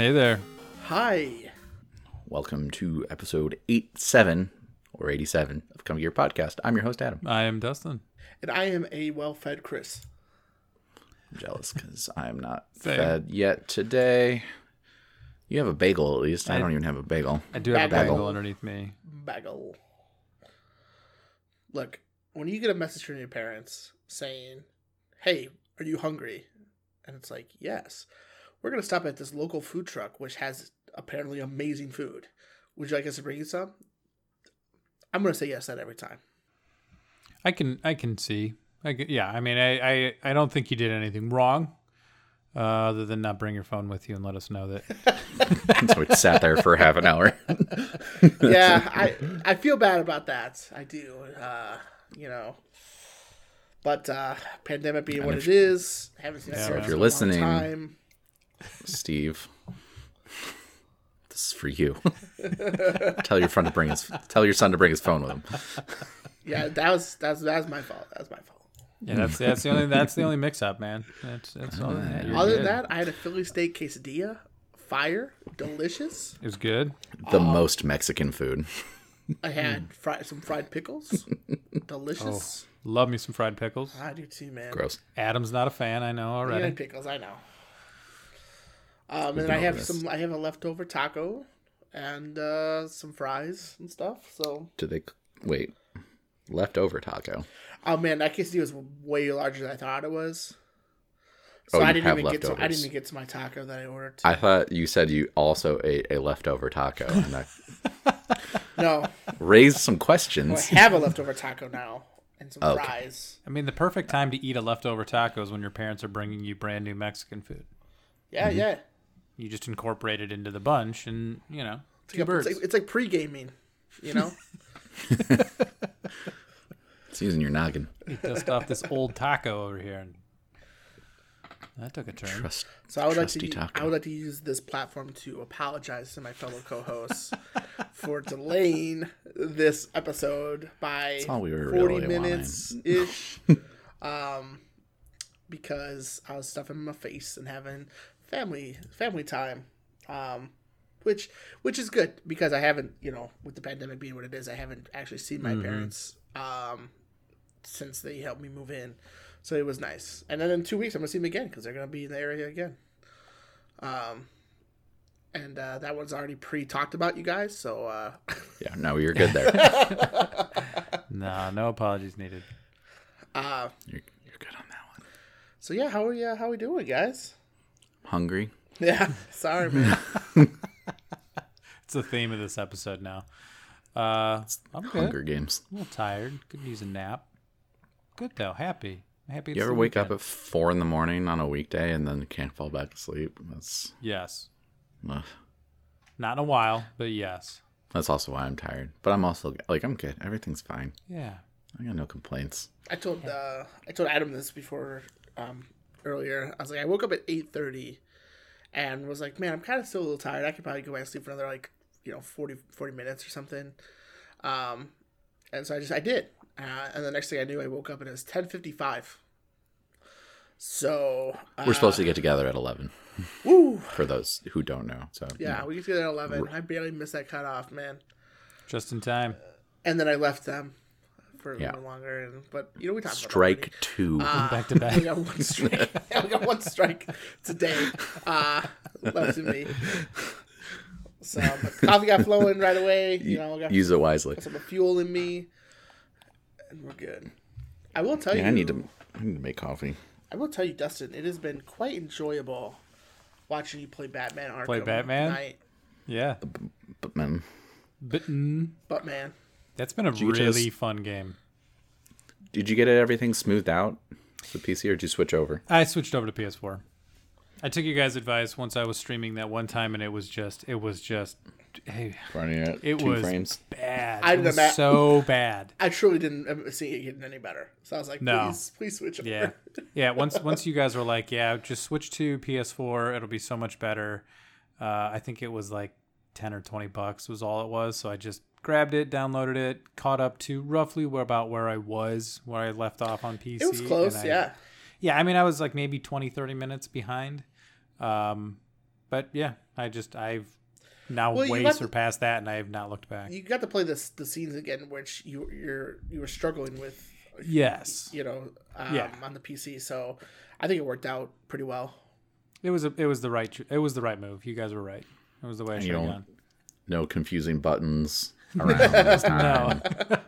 Hello. Hey there. Hi. Welcome to episode 87 or 87 of Come Gear Podcast. I'm your host, Adam. I am Dustin. And I am a well fed Chris. I'm jealous because I am not Same. fed yet today. You have a bagel at least. I, I- don't even have a bagel. I do have a Bagel. bagel underneath me. Bagel. Look, when you get a message from your parents saying, Hey, are you hungry? And it's like, Yes. We're going to stop at this local food truck, which has apparently amazing food. Would you like us to bring you some? I'm going to say yes that every time. I can I can see. I can, yeah, I mean I, I I don't think you did anything wrong. Uh, other than not bring your phone with you and let us know that. so we sat there for half an hour. yeah, I I feel bad about that. I do. Uh, you know. But uh pandemic being what if- it is, haven't seen Yeah, Sarah if you're a long listening- time. Steve, this is for you. tell your friend to bring his. Tell your son to bring his phone with him. Yeah, that was that's that was my fault. That was my fault. Yeah, that's that's the only that's the only mix up, man. That's that's all. yeah, you're Other than that, I had a Philly steak quesadilla, fire, delicious. it was good. The most Mexican food. I had fri- some fried pickles, delicious. Oh, love me some fried pickles. I do too, man. Gross. Adam's not a fan, I know Yeah, already. pickles, I know. Um, We've and I have over some. I have a leftover taco and uh, some fries and stuff. So, Do they wait? Leftover taco. oh man, that quesadilla was way larger than I thought it was. So Oh, I didn't have even get to. I didn't even get to my taco that I ordered. I thought you said you also ate a leftover taco. And that no, raised some questions. I have a leftover taco now and some Okay. fries. I mean, the perfect time to eat a leftover taco is when your parents are bringing you brand new Mexican food. Yeah, Mm-hmm. yeah. You just incorporate it into the bunch, and you know, two It's birds. like, it's like pre gaming, you know. It's using your noggin. You dust off this old taco over here, and that took a turn. Trust. So I would like Trusty to taco. I would like to use this platform to apologize to my fellow co-hosts for delaying this episode by we were 40 really minutes ish. um because I was stuffing my face and having family family time. Um which which is good because I haven't, you know, with the pandemic being what it is, I haven't actually seen my parents um since they helped me move in. So it was nice. And then in two weeks, I'm gonna see them again because they're gonna be in the area again. Um, and uh, that one's already pre talked about, you guys. So uh, Yeah, no, you're good there. Nah, no apologies needed. uh, You're, you're good on that one. so yeah, how are we? Uh, how we doing, guys? Hungry? Yeah, sorry, man. It's the theme of this episode now. Uh, I'm good. Hunger Games. A little tired. Could use a nap. Good though. Happy. Happy. You ever the wake up at four in the morning on a weekday and then can't fall back asleep? That's Yes. ugh. Not in a while, but yes. that's also why I'm tired. But I'm also like I'm good. Everything's fine. Yeah. I got no complaints. I told uh, I told Adam this before um, earlier. I was like, I woke up at eight thirty, and was like, man, I'm kind of still a little tired. I could probably go back to sleep for another like you know 40, 40 minutes or something. Um, and so I just I did, uh, and the next thing I knew, I woke up and it was ten fifty five. So uh, We're supposed to get together at eleven. woo, For those who don't know, so you yeah, know. we get together at eleven. I barely missed that cutoff, man. Just in time. And then I left them for a Yeah. little longer, and but you know we talked about that strike two. Back to back. We back. got one strike. yeah, we got one strike today. Uh, left in me. So my coffee got flowing right away. You know, got Use it wisely. some fuel in me, and we're good. I will tell Yeah, you. I need to. I need to make coffee. I will tell you, Dustin. It has been quite enjoyable watching you play Batman Arkham. Play Batman? Knight. Yeah. But man, But mm, But man, that's been a you really just- fun game. did you get everything smoothed out? The PC or did you switch over? I switched over to PS4. I took you guys' advice once I was streaming that one time, and it was just, it was just, hey, Running at it two was frames. bad. I it was ima- so bad. I truly didn't ever see it getting any better. So I was like, No. please, please switch over. Yeah, yeah. Once once you guys were like, yeah, just switch to PS4. It'll be so much better. Uh, I think it was like ten or twenty bucks was all it was. So I just grabbed it, downloaded it, caught up to roughly where about where I was, where I left off on PC. It was close, I- yeah. Yeah, I mean, I was like maybe 20, 30 minutes behind. Um, but yeah, I just I've now Well, way got the- surpassed that, and I have not looked back. You got to play this the scenes again, which you you're you were struggling with, yes, you know, um, Yeah. on the PC. So I think it worked out pretty well. it was a, it was the right it was the right move. You guys were right. It was the way I should have don't- gone. No confusing buttons around this time. No.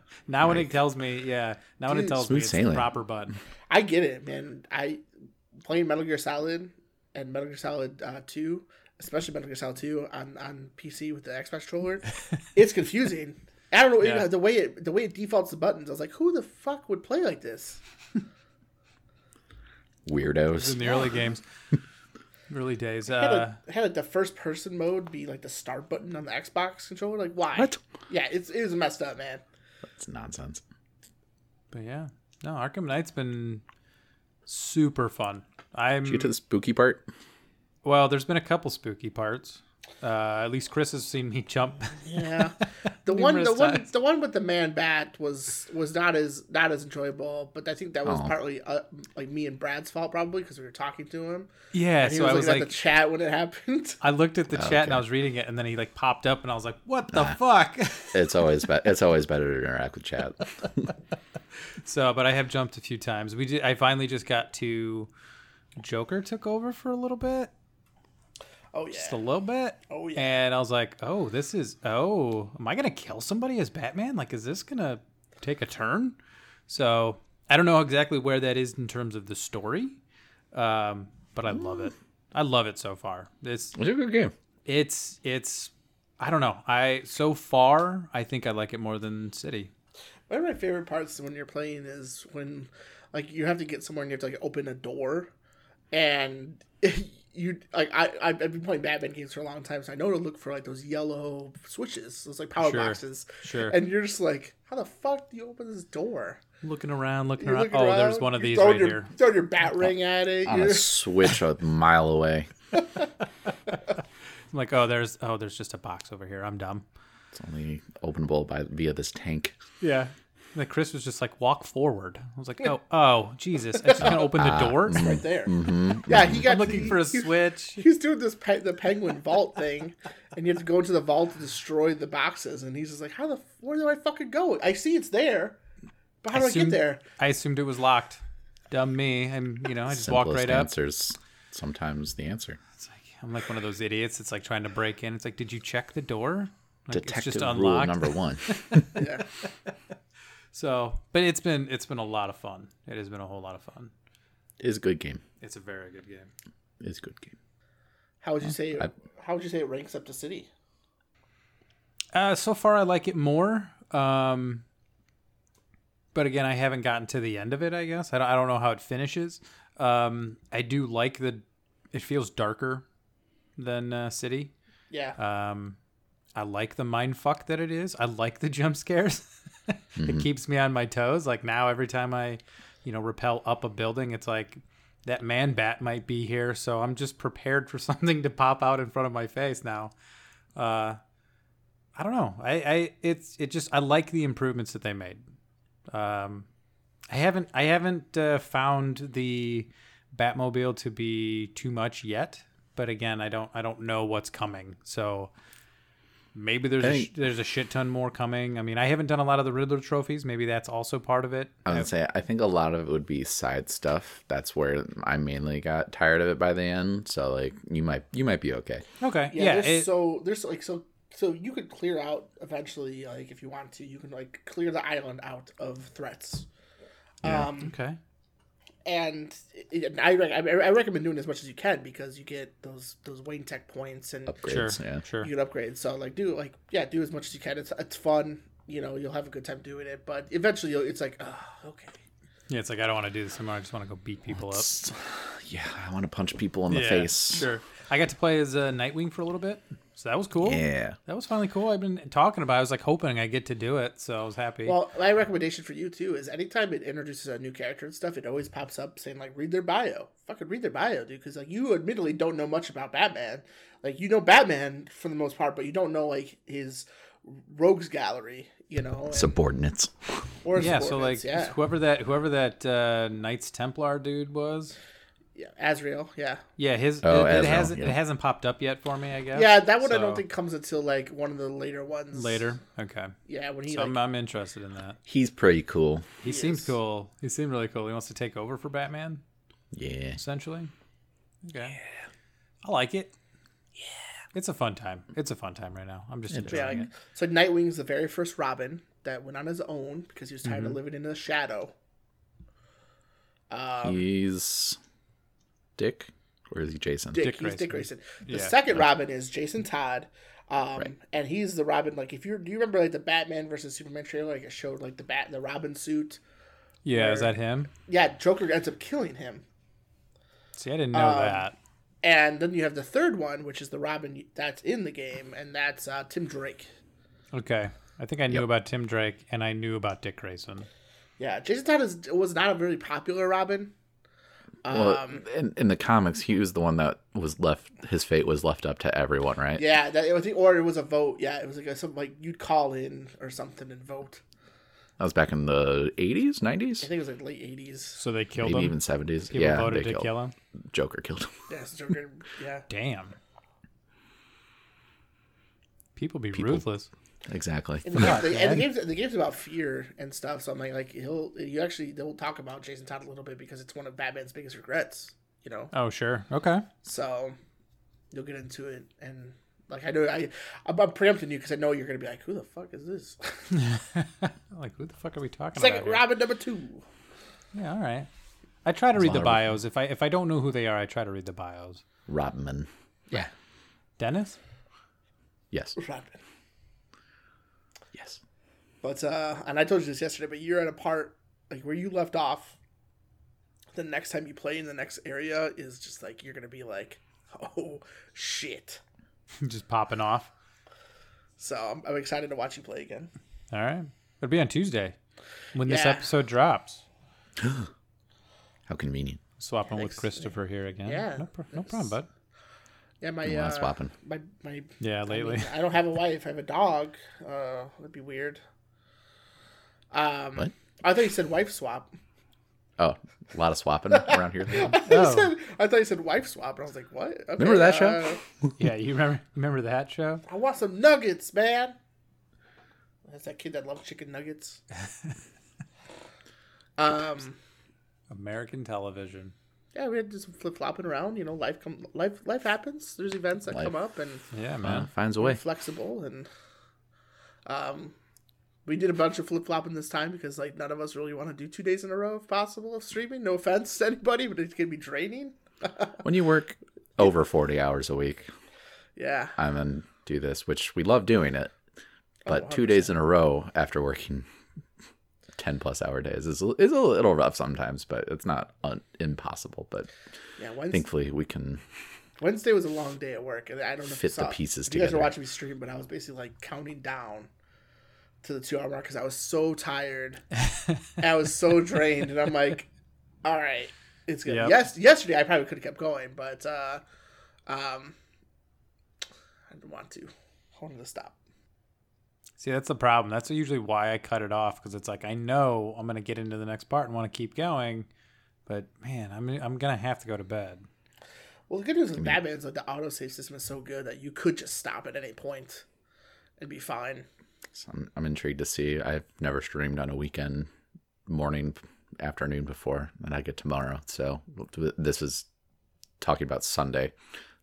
now when it tells me, yeah, now when it tells me smooth it's the sailing. proper button. I get it, man. I playing Metal Gear Solid and Metal Gear Solid uh, Two, especially Metal Gear Solid Two on on PC with the Xbox controller. it's confusing. I don't know Yeah. the way it the way it defaults the buttons. I was like, who the fuck would play like this? Weirdos. in the early games, early days. I had, Uh, like, had like the first person mode be like the start button on the Xbox controller. Like, why? What? Yeah, it's it was messed up, man. That's nonsense. but yeah, no, Arkham Knight's been super fun. I'm Did you get to the spooky part? well. There's been a couple spooky parts. Uh, at least Chris has seen me jump. Yeah, the one, the Numerous one, times. the one with the man bat was was not as not as enjoyable. But I think that was Oh. partly uh, like me and Brad's fault, probably because we were talking to him. yeah, And he so was I was like, at the chat when it happened. I looked at the chat and I was reading it, and then he like popped up, and I was like, "What the fuck?" It's always be- it's always better to interact with chat. so, but I have jumped a few times. We did. I finally just got to Joker took over for a little bit, Oh yeah, just a little bit. Oh, yeah. And I was like, "Oh, this is. Oh, am I gonna kill somebody as Batman? Like, is this gonna take a turn?" So I don't know exactly where that is in terms of the story, um, but I love it. I love it so far. It's It's a good game. it's it's I don't know. I so far I think I like it more than City. One of my favorite parts when you're playing is when, like, you have to get somewhere and you have to like open a door, and you like I I've been playing Batman games for a long time, so I know to look for like those yellow switches, those like power Sure, boxes. sure. And you're just like, how the fuck do you open this door? Looking around, looking You're around. looking oh, around, there's one of these right your, here. Throwing your bat oh, ring at it. On you're- a switch a mile away. I'm like, oh, there's oh, there's just a box over here. I'm dumb. It's only openable by via this tank. Yeah. Like Chris was just like, walk forward. I was like, oh, oh, Jesus! I just gonna open the ah, door. Mm-hmm. right there. Mm-hmm. Yeah, he mm-hmm. got I'm looking he- for a he's- switch. He's doing this pe- the penguin vault thing, and you have to go into the vault to destroy the boxes. And he's just like, "How the f- where do I fucking go? I see it's there, but how do I, assumed- get there?" I assumed it was locked. Dumb me. I'm, you know, I just walked Simplest right up. answers. Sometimes the answer. It's like I'm like one of those idiots. It's like trying to break in. It's like, did you check the door? Like, it's Detective just rule unlocked. number one. Yeah, So, but it's been it's been a lot of fun. It has been a whole lot of fun. It's a good game. It's a very good game. It's a good game. how would you say? I- how would you say it ranks up to City? Uh, so far, I like it more. Um, but again, I haven't gotten to the end of it. I guess I don't, I don't know how it finishes. Um, I do like the. It feels darker than uh, City. Yeah, Um, I like the mind fuck that it is. I like the jump scares. it keeps me on my toes. Like now, every time I, you know, rappel up a building, it's like that man bat might be here. So I'm just prepared for something to pop out in front of my face now. Uh, I don't know. I, I it's it just I like the improvements that they made. Um, I haven't I haven't uh, found the Batmobile to be too much yet, but again, I don't I don't know what's coming. So maybe there's a, I sh- think- there's a shit ton more coming. I mean, I haven't done a lot of the Riddler trophies. Maybe that's also part of it. I would say I think a lot of it would be side stuff. That's where I mainly got tired of it by the end. So like you might you might be okay. Okay, yeah. yeah, there's it- so there's like so so you could clear out eventually, like if you want to, you can like clear the island out of threats. Um, okay. And it, I, I recommend doing as much as you can because you get those those Wayne Tech points and Upgrades, Sure, yeah. sure. you can upgrade. So like do like yeah, do as much as you can. It's it's fun. You know, you'll have a good time doing it. But eventually, you'll, it's like, oh, okay. Yeah, it's like I don't want to do this anymore. I just want to go beat people up. Yeah, I want to punch people in the Yeah, face. Sure. I got to play as a Nightwing for a little bit, so that was cool. Yeah. That was finally cool. I've been talking about. it. I was like hoping I get to do it, so I was happy. Well, my recommendation for you too is anytime it introduces a new character and stuff, it always pops up saying like, read their bio. Fucking read their bio, dude. Because like you admittedly don't know much about Batman. Like you know Batman for the most part, but you don't know like his rogues gallery. You know, and, Subordinates. or yeah, so like yeah. whoever that whoever that uh, Knights Templar dude was, Yeah, Azrael. Yeah, Yeah, his Oh, it, it hasn't yeah. it hasn't popped up yet for me. I guess. yeah. That one I don't think comes until like one of the later ones. later. Okay, Yeah, when he so like I'm, I'm interested in that. He's pretty cool. He seems is. cool. He seemed really cool. He wants to take over for Batman, Yeah. essentially. Okay. Yeah. I like it. Yeah. It's a fun time. It's a fun time right now. I'm just Yeah, enjoying like, it. so Nightwing's the very first Robin that went on his own because he was tired Mm-hmm. of living in the shadow. Um, He's Dick, or is he Jason? Dick, Dick he's Dick Grayson. Grayson. The Yeah. second Robin is Jason Todd. Um, Right. and he's the Robin. Like, if you do you remember like the Batman versus Superman trailer? Like, it showed like the bat, the Robin suit. Yeah, is that him? Yeah, Joker ends up killing him. See, I didn't know Um, that. And then you have the third one, which is the Robin that's in the game, and that's uh, Tim Drake. Okay. I think I knew about Tim Drake and I knew about Dick Grayson. Yeah, Jason Todd is, was not a very popular Robin. Well, Um, in, in the comics, he was the one that was left. His fate was left up to everyone, right? yeah, that, I think, or it was a vote. Yeah, it was like a, something like you'd call in or something and vote. That was back in the eighties, nineties. I think it was like late eighties. So they killed maybe him. even seventies. Yeah, voted they to killed. kill him. Joker killed him. Yeah, Joker. yeah. Damn. People be People. ruthless. Exactly. And the, game, the, and the game's the game's about fear and stuff. So I'm like, like he'll you actually they'll talk about Jason Todd a little bit because it's one of Batman's biggest regrets. You know, Oh, sure. Okay. so you'll get into it and like I know I I'm, I'm preempting you because I know you're gonna be like, who the fuck is this? like, who the fuck are we talking Second about? here? Robin number two. Yeah, all right. I try to read the lot of- bios. If I if I don't know who they are, I try to read the bios. Robin. Yeah, Dennis? Yes. Robin. Yes. But uh, and I told you this yesterday, but you're at a part like where you left off. The next time you play in the next area is just like you're gonna be like, oh shit. Just popping off. So I'm, I'm excited to watch you play again. All right. It'll be on Tuesday when this episode drops. How convenient. Swapping with Christopher here again. Yeah, No, pro- no problem, bud. Yeah, my Not uh, swapping. my my. Yeah, I, lately. mean, I don't have a wife. I have a dog. Uh, that'd be weird. Um, What? I thought you said wife swap. Oh, a lot of swapping around here. I, Oh. said, I thought you said wife swap, and I was like, what? Okay, Remember that show? uh, yeah, you remember remember that show? I want some nuggets, man. That's that kid that loves chicken nuggets. um, American television. Yeah, we had just flip flopping around. You know, life come life life happens. There's events that Life. come up, and Yeah, Uh, man. finds a way. flexible and um we did a bunch of flip flopping this time because like none of us really want to do two days in a row if possible of streaming. No offense to anybody, but it can be draining. When you work over forty hours a week, Yeah. I'm gonna do this, which we love doing it. But Oh, two days in a row after working ten plus hour days is is a little rough sometimes, but it's not un- impossible. But Yeah. Wednesday, thankfully, we can. Wednesday was a long day at work, and I don't know if Fit you the saw, pieces if You guys were watching me stream, but I was basically like counting down to the two hour mark because I was so tired. I was so drained, and I'm like, all right, it's good. Yep. Yes, yesterday I probably could have kept going, but uh, um, I didn't want to. I wanted to stop. See, that's the problem. That's usually why I cut it off because it's like I know I'm gonna get into the next part and want to keep going, but man, I'm I'm gonna have to go to bed. Well, the good news with Batman is like the autosave system is so good that you could just stop at any point and be fine. So I'm, I'm intrigued to see. I've never streamed on a weekend, morning, afternoon before, and I get tomorrow. So this is talking about Sunday,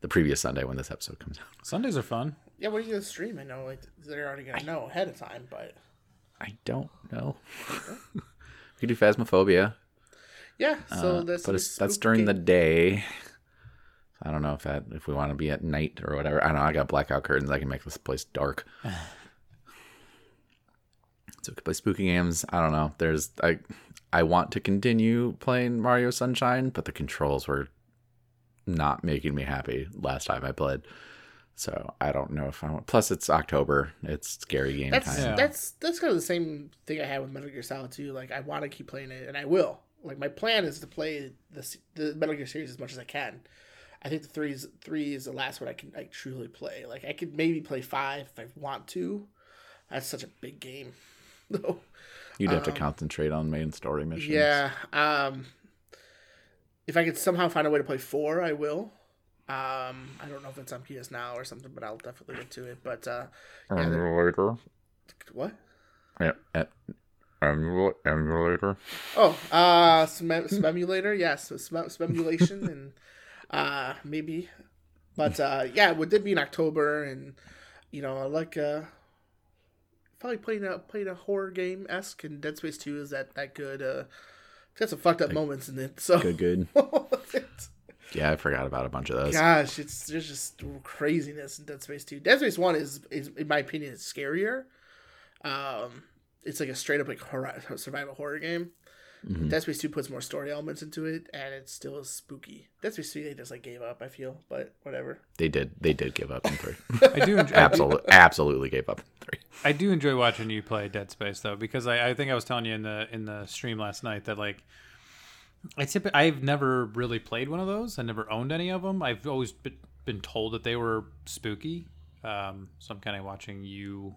the previous Sunday when this episode comes out. Sundays are fun. Yeah, what are you gonna stream? I know like they're already gonna know ahead of time, but I don't know. we could do Phasmophobia, yeah. So uh, that's but it's, that's during the day. I don't know if that if we want to be at night or whatever. I don't know. I got blackout curtains. I can make this place dark. so we could play spooky games. I don't know. There's I I want to continue playing Mario Sunshine, but the controls were not making me happy last time I played. So I don't know if I want. Plus, it's October. It's scary game That's time. Yeah. that's that's kind of the same thing I had with Metal Gear Solid 2. Like I want to keep playing it, and I will. Like my plan is to play the the Metal Gear series as much as I can. I think the three is three is the last one I can like truly play. Like I could maybe play five if I want to. That's such a big game, though. You'd have to concentrate on main story missions. Yeah. Um if I could somehow find a way to play four, I will. Um, I don't know if it's on PS Now or something, but I'll definitely get to it. But uh, yeah, Emulator. what? Yeah. eh, Emulator. Oh, uh, Smem- Smemulator, yes, Smemulation, and uh, maybe, but uh, yeah, it did be in October, and you know, I like uh, probably playing a playing a horror game esque, and Dead Space Two is that that good. Uh, it's got some fucked up moments in it, so Good, good. Yeah, I forgot about a bunch of those. gosh, it's there's just craziness in Dead Space Two. Dead Space One is, is in my opinion, is scarier. Um, it's like a straight up like horror, survival horror game. Mhm. Dead Space Two puts more story elements into it, and it still is spooky. Dead Space Three, they just like gave up. I feel, but whatever. They did. They did give up in three. I do enjoy. absolutely, absolutely gave up in three. I do enjoy watching you play Dead Space though, because I, I think I was telling you in the in the stream last night that like I typ- I've never really played one of those. I never owned any of them. I've always been, been told that they were spooky. Um, so I'm kind of watching you.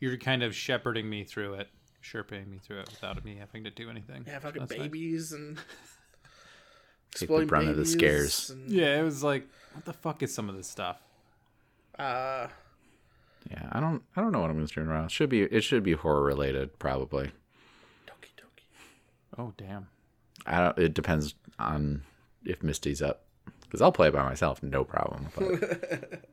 You're kind of shepherding me through it, sherping me through it without me having to do anything. Yeah, fucking That's nice. babies and Take the exploding brunt of the scares. and, Yeah, it was like, what the fuck is some of this stuff? uh, Yeah, I don't. I don't know what I'm going to stream around. Should be. It should be horror related, probably. Doki Doki. Oh damn. I don't. It depends on if Misty's up, because I'll play by myself, no problem. But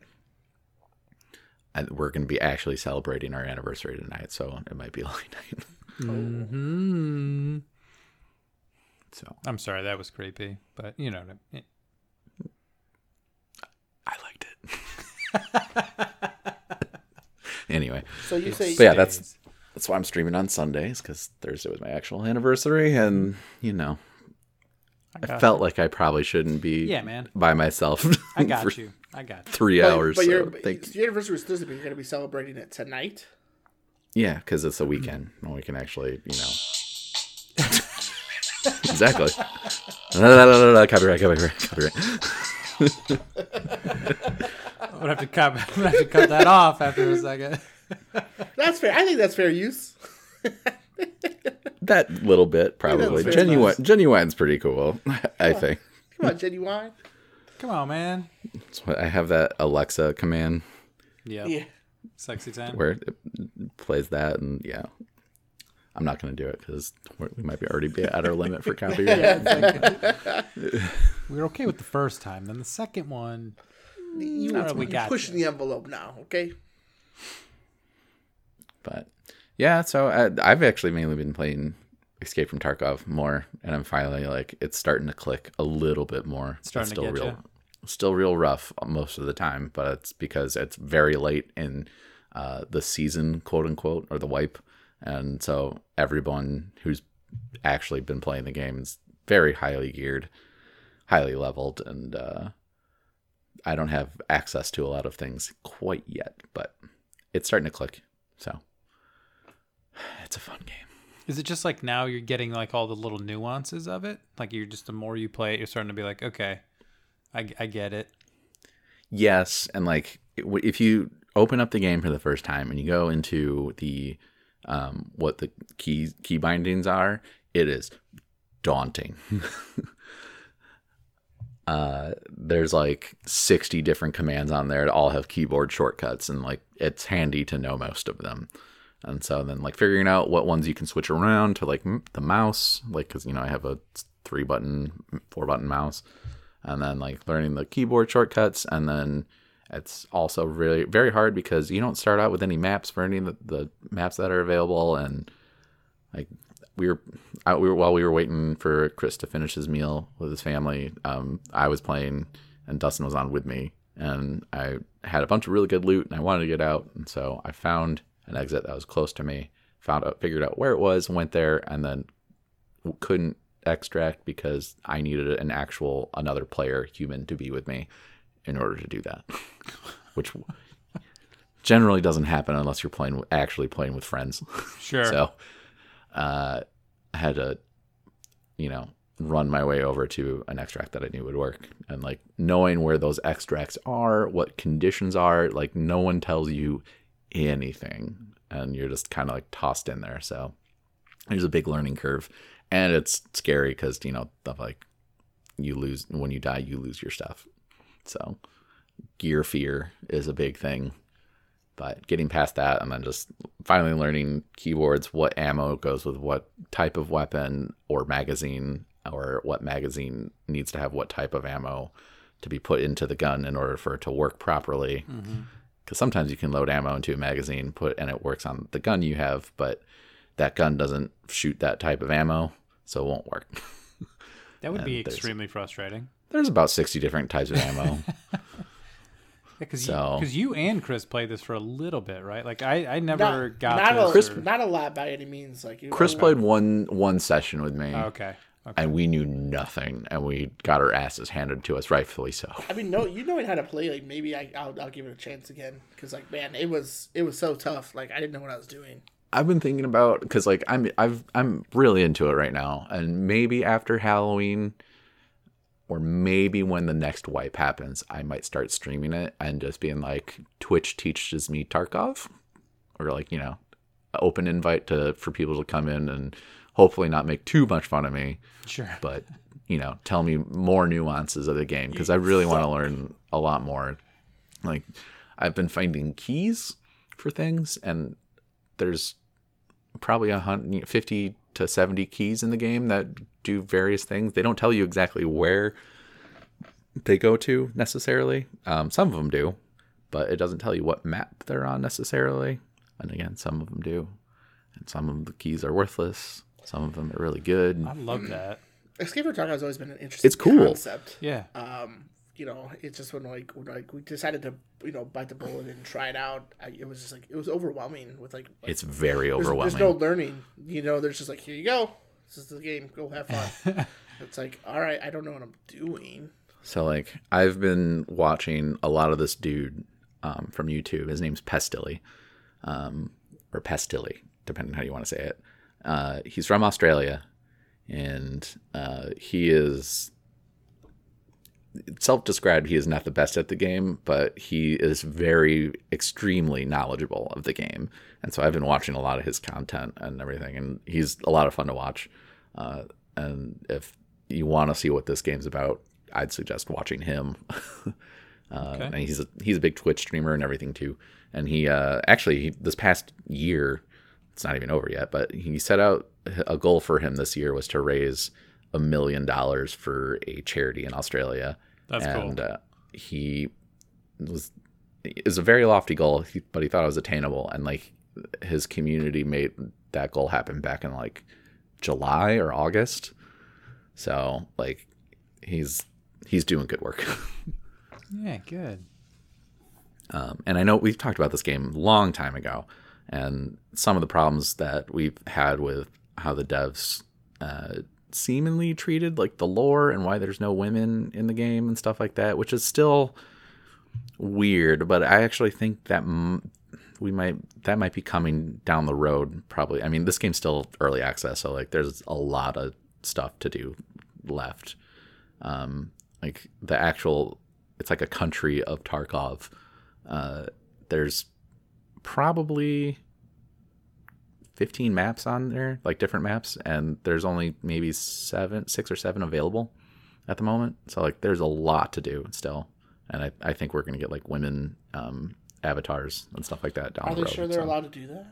and we're going to be actually celebrating our anniversary tonight, so it might be a late night. Hmm. So I'm sorry, that was creepy, but you know what I. I liked it. anyway, So you say but yeah, that's that's why I'm streaming on Sundays because Thursday was my actual anniversary, and you know, I got felt like I probably shouldn't be Yeah, man. by myself. I got for you. I got you. Three but, hours. But so your thank- your anniversary was Thursday, but you're gonna be celebrating it tonight. Yeah, because it's a weekend and we can actually, you know. exactly. La, la, la, la, la, copyright, copyright, copyright. I'm gonna have to cut. I'm gonna have to cut that off after a second. That's fair. I think that's fair use. That little bit, probably. that's Ginuwine, Ginuwine's pretty cool, I think. Come on, genuine. Come on, man. That's what I have that Alexa command Yep. Yeah. Sexy time. where it plays that, and yeah. I'm not going to do it because we might be already be at our limit for copyright. We were okay with the first time. Then the second one. You, Alright, we you're got pushing you. the envelope now, okay? But yeah, so I, I've actually mainly been playing Escape from Tarkov more, and I'm finally like it's starting to click a little bit more. It's starting to still get real, ya. still real rough most of the time, but it's because it's very late in uh, the season, quote unquote, or the wipe, and so everyone who's actually been playing the game is very highly geared, highly leveled, and uh, I don't have access to a lot of things quite yet, but it's starting to click. So it's a fun game. Is it just like now you're getting like all the little nuances of it? Like you're just the more you play it, you're starting to be like, okay, I, I get it. Yes, and like if you open up the game for the first time and you go into the um, what the key key bindings are, it is daunting. uh, there's like 60 different commands on there that all have keyboard shortcuts, and like it's handy to know most of them. And so then like figuring out what ones you can switch around to like the mouse, like because you know I have a three button, four button mouse, and then like learning the keyboard shortcuts, and then it's also really very hard because you don't start out with any maps for any of the, the maps that are available, and like we were out we were while we were waiting for Chris to finish his meal with his family. Um, I was playing, and Dustin was on with me, and I had a bunch of really good loot, and I wanted to get out, and so I found an exit that was close to me, found out, figured out where it was, went there, and then couldn't extract because I needed an actual another player human to be with me in order to do that, which generally doesn't happen unless you're playing actually playing with friends. Sure. So uh, I had to, you know, run my way over to an extract that I knew would work. And like knowing where those extracts are, what conditions are, like no one tells you anything. And you're just kind of like tossed in there. So there's a big learning curve. And it's scary because, you know, like you lose when you die, you lose your stuff. So gear fear is a big thing. But getting past that and then just finally learning keyboards, what ammo goes with what type of weapon or magazine, or what magazine needs to have what type of ammo to be put into the gun in order for it to work properly. Mm-hmm. Because sometimes you can load ammo into a magazine, put and it works on the gun you have, but that gun doesn't shoot that type of ammo, so it won't work. That would be extremely frustrating. There's about 60 different types of ammo. Because So- you, 'cause you and Chris played this for a little bit, right? Like I, I never Not, got not this. a Chris- not a lot by any means. Like Chris played one one session with me. Oh, okay. Okay. and we knew nothing and we got our asses handed to us rightfully so I mean, no, you knowing how to play, like maybe I, I'll, I'll give it a chance again because, like, man, it was it was so tough. Like, I didn't know what I was doing. i've been thinking about because like i'm i've i'm really into it right now and maybe after halloween or maybe when the next wipe happens i might start streaming it and just being like twitch teaches me tarkov or like you know open invite to for people to come in and hopefully not make too much fun of me Sure. but you know tell me more nuances of the game because i really want to learn a lot more. Like i've been finding keys for things and there's probably a hundred, 50 to 70 keys in the game that do various things. They don't tell you exactly where they go to necessarily. Um, some of them do but it doesn't tell you what map they're on necessarily. And again some of them do and some of the keys are worthless some of them are really good I love that. Escape from Tarkov has always been an interesting It's cool. concept. Yeah. Um, you know, it's just when like when like we decided to you know bite the bullet and try it out, I, it was just like it was overwhelming with like it's very there's, overwhelming there's no learning. You know, there's just like here you go, this is the game, go have fun. it's like all right, I don't know what I'm doing. So like I've been watching a lot of this dude um, from YouTube. His name's Pestily, um, or Pestily, depending on how you want to say it. Uh, he's from Australia, and uh, he is self-described. He is not the best at the game, but he is very extremely knowledgeable of the game. And so I've been watching a lot of his content and everything, and he's a lot of fun to watch. Uh, and if you want to see what this game's about, I'd suggest watching him. Uh, Okay. and he's a, he's a big Twitch streamer and everything too. And he uh, actually he, this past year, it's not even over yet, but he set out a goal for him this year was to raise a million dollars for a charity in Australia. That's and cool. uh, he was is a very lofty goal, but he thought it was attainable. And like his community made that goal happen back in like July or August. So like he's he's doing good work. Yeah, good. Um, and I know we've talked about this game a long time ago, and some of the problems that we've had with how the devs uh, seemingly treated like the lore and why there's no women in the game and stuff like that, which is still weird. But I actually think that m- we might that might be coming down the road. Probably. I mean, this game's still early access, so like there's a lot of stuff to do left. Um, like the actual, it's like a country of Tarkov. Uh, there's probably 15 maps on there, like different maps, and there's only maybe seven, six or seven available at the moment. So like, there's a lot to do still, and I, I think we're gonna get like women um, avatars and stuff like that down Are the they sure they're so. allowed to do that?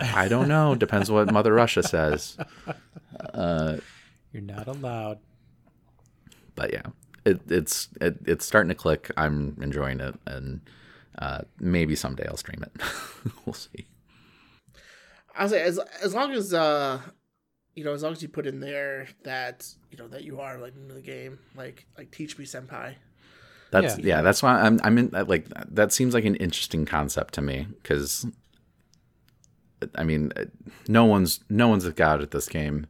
I don't know. Depends what Mother Russia says. You're not allowed. but yeah, it, it's it, it's starting to click. I'm enjoying it, and uh, maybe someday I'll stream it. we'll see. I was like, as as long as uh, you know, as long as you put in there that you know that you are like into the game, like like teach me senpai. That's Yeah. yeah. that's why I'm I'm in like that seems like an interesting concept to me because I mean no one's no one's a god at this game.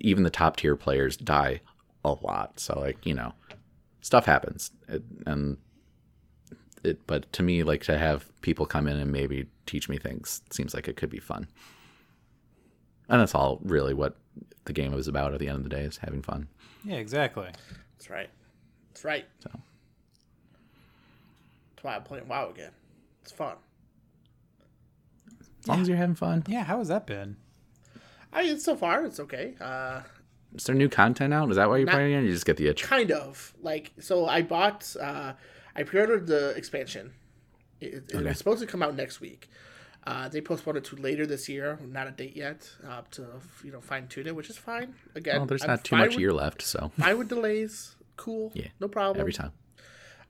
Even the top tier players die a lot, so like you know stuff happens, it, and it. But to me, like to have people come in and maybe teach me things seems like it could be fun, and that's all really what the game is about at the end of the day is having fun. Yeah, exactly. That's right. That's right. So. That's why I'm playing WoW again. It's fun. As long as you're having fun. Yeah, how has that been? I mean, so far it's okay. Uh, is there new content out? Is that why you're Not- playing it? You just get the itch. kind of like so i bought uh i pre-ordered the expansion. It, it Okay. was supposed to come out next week. Uh they postponed it to later this year not a date yet uh to you know fine-tune it which is fine. Again Well, there's I'm not too much with, year left, so. fine with delays. Cool. Yeah, no problem. Every time.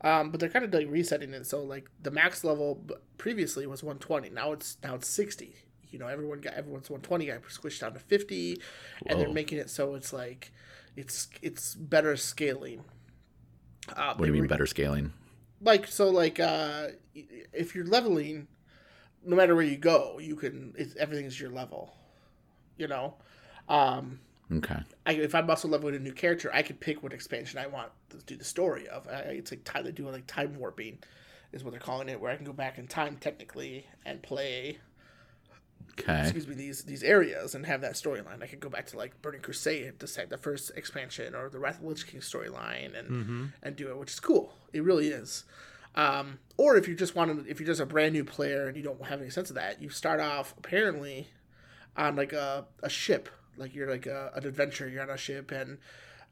um but they're kind of like resetting it so like the max level previously was 120 now it's now it's 60 you know everyone got everyone's 120 got squished down to 50 and they're making it so it's like it's it's better scaling. Uh, What do you mean better scaling? Like so like uh if you're leveling no matter where you go you can it's, everything's your level you know um Okay. I, if i'm also leveling a new character i can pick what expansion i want to do the story of I, it's like time they do like time warping is what they're calling it where i can go back in time technically and play Okay. excuse me these these areas and have that storyline. I could go back to like burning crusade to set the first expansion or the wrath of the lich king storyline and and do it which is cool. It really is. Um, or if you just want to if you're just a brand new player and you don't have any sense of that you start off apparently on like a, a ship. Like you're like a, an adventure. You're on a ship and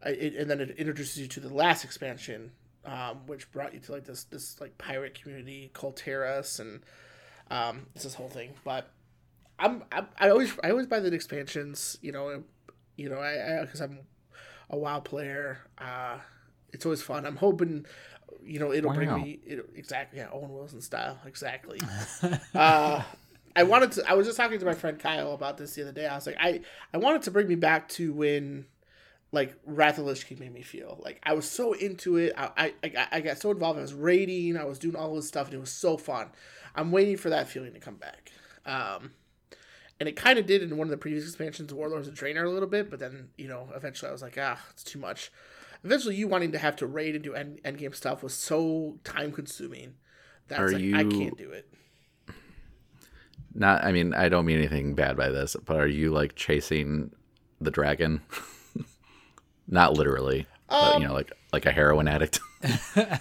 uh, it, and then it introduces you to the last expansion um, which brought you to like this this like pirate community Kul Tiras and um, it's this whole thing. But I'm, I'm I always I always buy the expansions. You know, you know I because I'm a WoW player. Uh, it's always fun. I'm hoping, you know, it'll Wow. bring me it, exactly yeah Owen Wilson style exactly. uh, I wanted to. I was just talking to my friend Kyle about this the other day. I was like, I I wanted to bring me back to when. Like Wrath of Lich King made me feel like I was so into it. I, I I got- I got so involved. I was raiding. I was doing all this stuff, and it was so fun. I'm waiting for that feeling to come back. Um, and it kind of did in one of the previous expansions, Warlords of Draenor, a little bit. But then, you know, eventually I was like, ah, it's too much. Eventually, you wanting to have to raid and do end, end game stuff was so time consuming that I was Are like, I can't do it. Not. I mean, I don't mean anything bad by this, but are you like chasing the dragon? Not literally, but Um, you know, like like a heroin addict.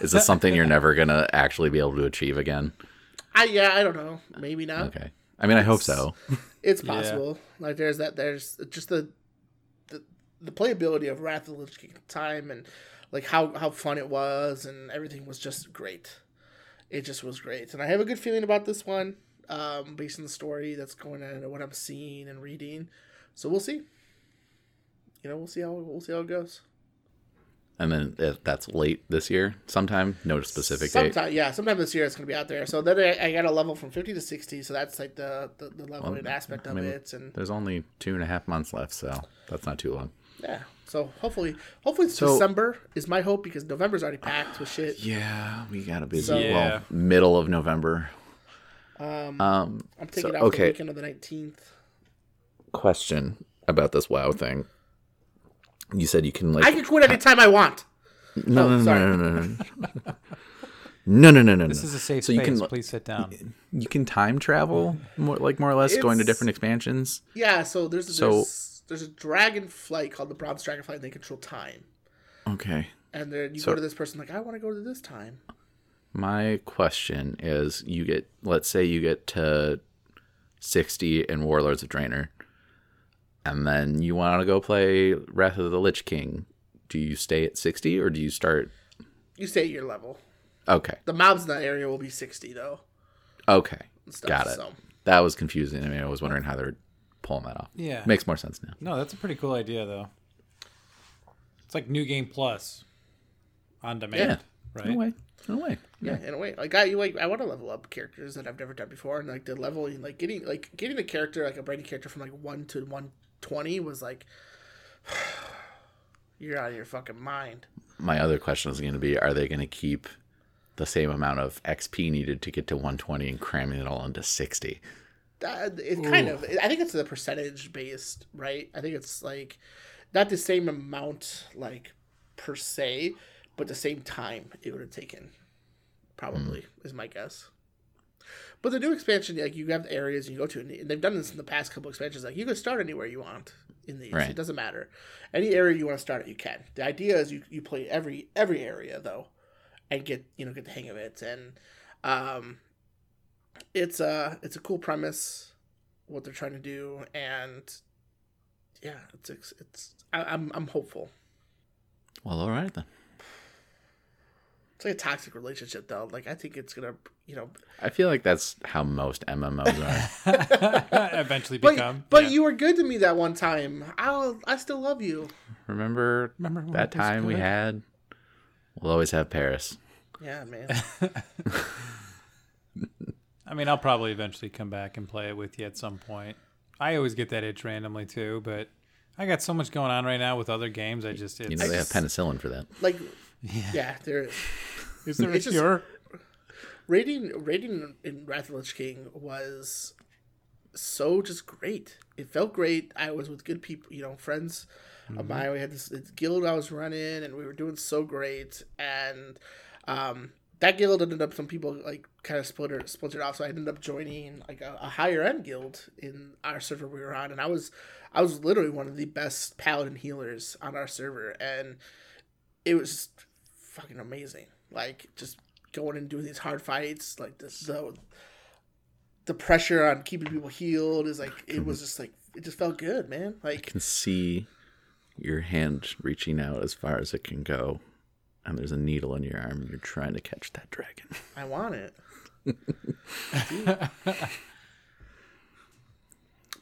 Is this something you're never gonna actually be able to achieve again? I yeah, I don't know, maybe not. Okay. I mean, I hope so. It's Yeah. possible. Like there's that. There's just the the the playability of Wrath of the Lich King at the time and like how how fun it was and everything was just great. It just was great, and I have a good feeling about this one, um, based on the story that's going on and what I'm seeing and reading. So we'll see. You know, we'll see how we'll see how it goes. And then if that's late this year, sometime. No specific date. Yeah, sometime this year it's gonna be out there. So then I, I got a level from fifty to sixty, so that's like the the, the leveling aspect of mean, it, and There's only two and a half months left, so that's not too long. Yeah. So hopefully, hopefully it's So- December is my hope because November's already packed with shit. Yeah, we got a busy. So- Yeah. Well, middle of November. Um, Um, I'm taking so- out okay. the weekend of the 19th. question about this WoW thing. You said you can like I can quit anytime I want. no, oh, no, no, sorry. no, no, no, no, no, no, no, no. This is a safe So you space. can- Please sit down. You can time travel, more like more or less, going to different expansions. Yeah. So there's So- there's, there's a dragon flight called the Bronze Dragonflight, and they control time. Okay. And then you So- go to this person like, I want to go to this time. My question is: You get, let's say, you get to sixty in Warlords of Draenor, and then you want to go play Wrath of the Lich King. Do you stay at sixty or do you start? You stay at your level. Okay, The mobs in that area will be 60 though. okay, stuff, got it. So That was confusing. I mean, I was wondering how they're pulling that off. Yeah. Makes more sense now. No, that's a pretty cool idea, though. It's like New Game Plus on demand, right? No way. No way. yeah, in a way, like I you like I want to level up characters that I've never done before, and like the leveling, like getting like getting a character like a Brady character from like one to one twenty was like, you're out of your fucking mind. My other question is going to be: Are they going to keep the same amount of XP needed to get to 120 and cramming it all into 60? Uh, it kind of. I think it's the percentage based, right? I think it's like not the same amount, like per se, but the same time it would have taken. Probably is my guess. But the new expansion, like you have the areas you go to, and they've done this in the past couple expansions. Like you can start anywhere you want in these. Right. It doesn't matter. Any area you want to start at, you can. The idea is you, you play every every area though, and get you know get the hang of it. And um, it's a it's a cool premise what they're trying to do, and yeah, it's it's, it's I, I'm I'm hopeful. Well, all right then. It's like a toxic relationship though. Like I think it's gonna you know I feel like that's how most MMOs are. Eventually become. but yeah. you were good to me that one time. I'll I still love you. Remember, Remember that time we had? We'll always have Paris. Yeah, man. I mean, I'll probably eventually come back and play it with you at some point. I always get that itch randomly too, but I got so much going on right now with other games. I just it's, You know, they have penicillin for that. Like yeah, there is. is there a just- cure? raiding raiding in Wrath of the Lich King was so just great. It felt great. I was with good people, you know, friends of mine. We had this, this guild I was running, and we were doing so great. And um, that guild ended up some people like kind of splintered splintered off. So I ended up joining like a, a higher end guild in our server we were on, and I was I was literally one of the best paladin healers on our server, and it was fucking amazing. Like just going and doing these hard fights, like this the the pressure on keeping people healed is like it was just like it just felt good, man. I Like can see your hand reaching out as far as it can go, and there's a needle in your arm, and you're trying to catch that dragon. I want it.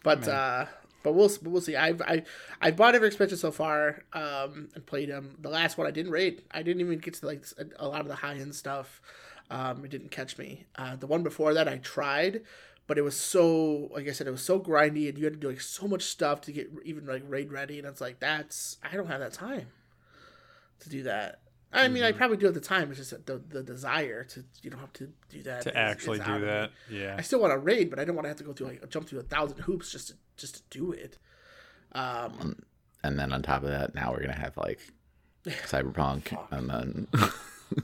but uh but we'll but we'll see. I've I I've bought every expansion so far, um, and played them. The last one I didn't raid. I didn't even get to like a, a lot of the high end stuff. Um, it didn't catch me. Uh, the one before that I tried, but it was so like I said, it was so grindy, and you had to do like so much stuff to get even like raid ready, and it's like that's I don't have that time to do that. I mean, I Mm-hmm. probably do at the time. It's just the the desire to you don't have to do that To actually do out of me. that, yeah. I still want to raid, but I don't want to have to go through like jump through a thousand hoops just to just to do it. Um, And then on top of that, now we're gonna have like Cyberpunk, and then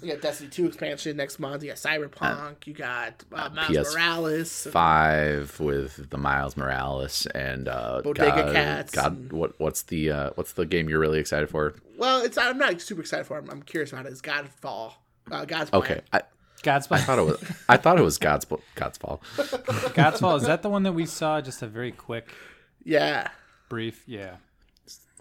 you got Destiny two expansion next month. You got Cyberpunk. you got uh, Miles PS Morales. five with the Miles Morales and uh, Bodega God, Cats God, and- what what's the uh, what's the game you're really excited for? Well, it's I'm not super excited for. it. I'm, I'm curious about it. It's Godfall. Uh, God's. Okay, I, God's I thought it was I thought it was God's God's Fall. God's Fall. Is that the one that we saw? Just a very quick, Yeah. brief. Yeah.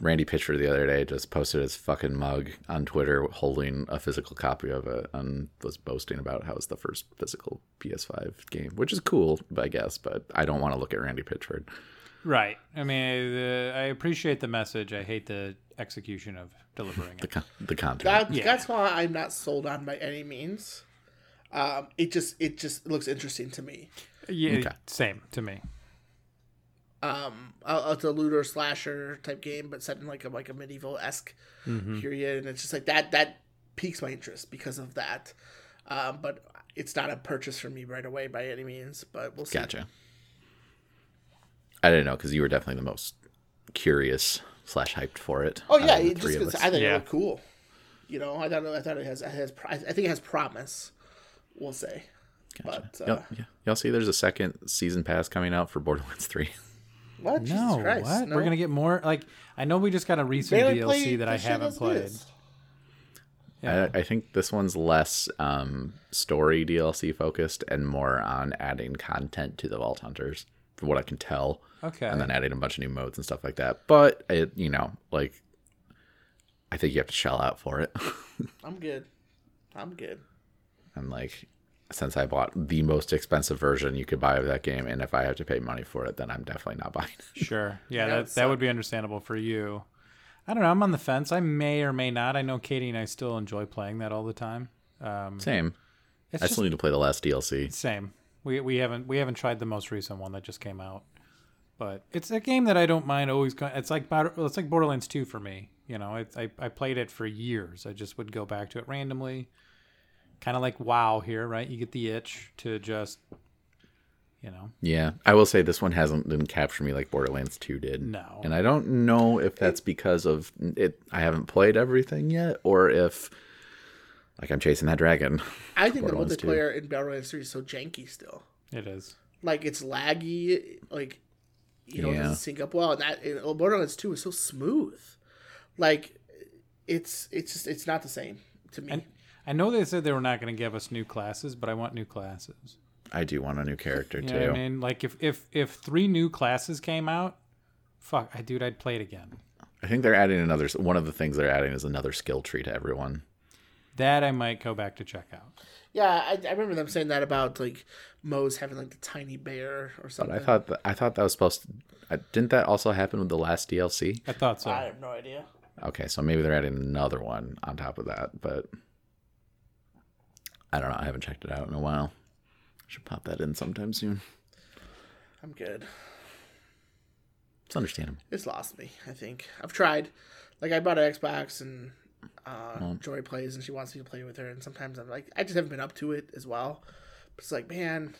Randy Pitchford the other day just posted his fucking mug on Twitter holding a physical copy of it and was boasting about how it's the first physical PS5 game, which is cool, I guess, but I don't want to look at Randy Pitchford. Right. I mean, uh, I appreciate the message. I hate the execution of delivering The it. con- the content. God, Yeah. Godfall. I'm not sold on by any means. Um, it just it just looks interesting to me. Yeah, Okay. same to me. um it's a looter slasher type game but set in like a like a medieval esque Mm-hmm. period and it's just like that that piques my interest because of that um but it's not a purchase for me right away by any means but we'll see Gotcha. I didn't know because you were definitely the most curious slash hyped for it. oh yeah it just of it's- us. i think Yeah. it looked cool you know i thought i thought it has it has i think it has promise we'll say Gotcha. but uh, y'all, yeah. y'all see there's a second season pass coming out for Borderlands 3. what Jesus No, Christ, what? no. We're gonna get more. Like, I know we just got a recent Barely DLC that I haven't played. is. Yeah. I, I think this one's less um, story DLC focused and more on adding content to the Vault Hunters, from what I can tell. Okay. And then adding a bunch of new modes and stuff like that. But it, you know, like, I think you have to shell out for it. i'm good i'm good and like, since I bought the most expensive version you could buy of that game, and if I have to pay money for it, then I'm definitely not buying it. Sure. Yeah, Yeah, that that would be understandable for you. I don't know. I'm on the fence. I may or may not. I know Katie and I still enjoy playing that all the time. Um, Same. I just still need to play the last DLC. same. We we haven't we haven't tried the most recent one that just came out, but it's a game that I don't mind always. going. it's like it's like Borderlands 2 for me. You know, it's, I I played it for years. I just would go back to it randomly, kind of like WoW here, right? You get the itch to just, you know, Yeah, I will say this one hasn't didn't capture me like Borderlands 2 did. No. And I don't know if that's because of it I haven't played everything yet or if like I'm chasing that dragon. i think the Borderlands 2. multiplayer in Borderlands 3 is so janky still it is. like it's laggy, like you know, it Yeah. doesn't sync up well. And that and Borderlands Two is so smooth, like it's it's just it's not the same to me. And I know they said they were not going to give us new classes, but I want new classes. I do want a new character You too. know what I mean? Like if if if three new classes came out fuck, I dude, I'd play it again. I think they're adding another. One of the things they're adding is another skill tree to everyone. That I might go back to check out. Yeah, I, I remember them saying that about like Moe's having like the tiny bear or But something. I thought that, I thought that was supposed to. I, didn't that also happen with the last DLC? I thought so. I have no idea. Okay, so maybe they're adding another one on top of that, but I don't know. I haven't checked it out in a while. Should pop that in sometime soon. I'm good. It's understandable. It's lost me. I think I've tried. Like I bought an Xbox and uh, Joy plays and she wants me to play with her, and sometimes I'm like, I just haven't been up to it as well. But it's like, man,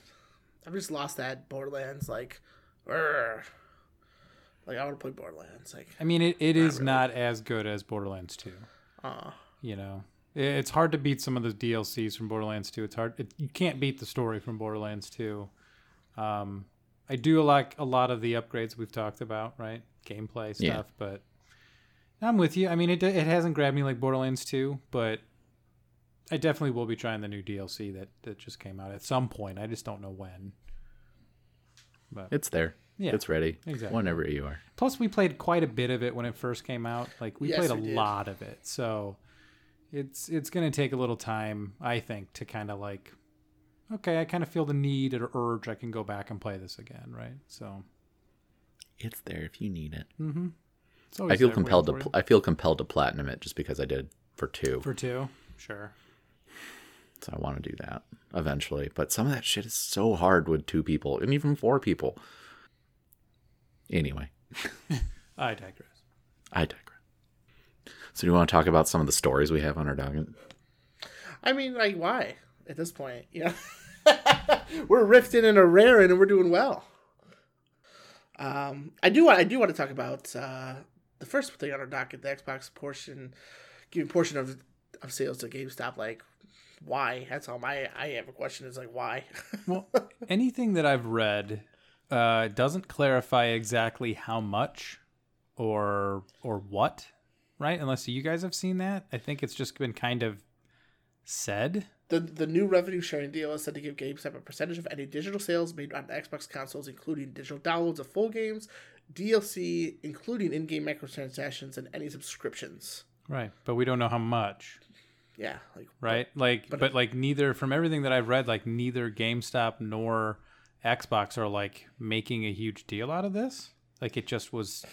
I've just lost that Borderlands. Like, "Urgh." like I want to play Borderlands. Like, I mean, it, it is not as good as Borderlands 2. uh, You know, It- it's hard to beat some of the DLCs from Borderlands 2. It's hard. It, you can't beat the story from Borderlands 2. Um, I do like a lot of the upgrades we've talked about, right? Gameplay stuff, Yeah. but I'm with you. I mean, it it hasn't grabbed me like Borderlands 2, but I definitely will be trying the new DLC that that just came out at some point. I just don't know when. But it's there. Yeah, It's ready. exactly. Whenever you are. Plus, we played quite a bit of it when it first came out. Like we Yes, played a we did. lot of it, so it's it's gonna take a little time, I think, to kind of like, okay, I kind of feel the need or urge. I can go back and play this again, right? So It's there if you need it. Mm-hmm. it's I feel compelled to. Pl- I feel compelled to platinum it just because I did for two. for two. Sure. So I want to do that eventually. But some of that shit is so hard with two people and even four people. Anyway, I digress. I digress. So do you want to talk about some of the stories we have on our docket? I mean, like, why at this point? You know, we're rifting and a raring, and we're doing well. Um, I do want I do want to talk about uh, the first thing on our docket, the Xbox portion, giving portion of of sales to GameStop. Like, why? That's all. My I have a question. Is like, why? Well, anything that I've read uh, doesn't clarify exactly how much or or what, right? Unless you guys have seen that. I think it's just been kind of said. The, the new revenue sharing deal is said to give GameStop a percentage of any digital sales made on Xbox consoles, including digital downloads of full games, DLC, including in game microtransactions, and any subscriptions. Right. But we don't know how much, Yeah, like right? Like but, like neither from everything that I've read, like neither GameStop nor Xbox are like making a huge deal out of this. Like it just was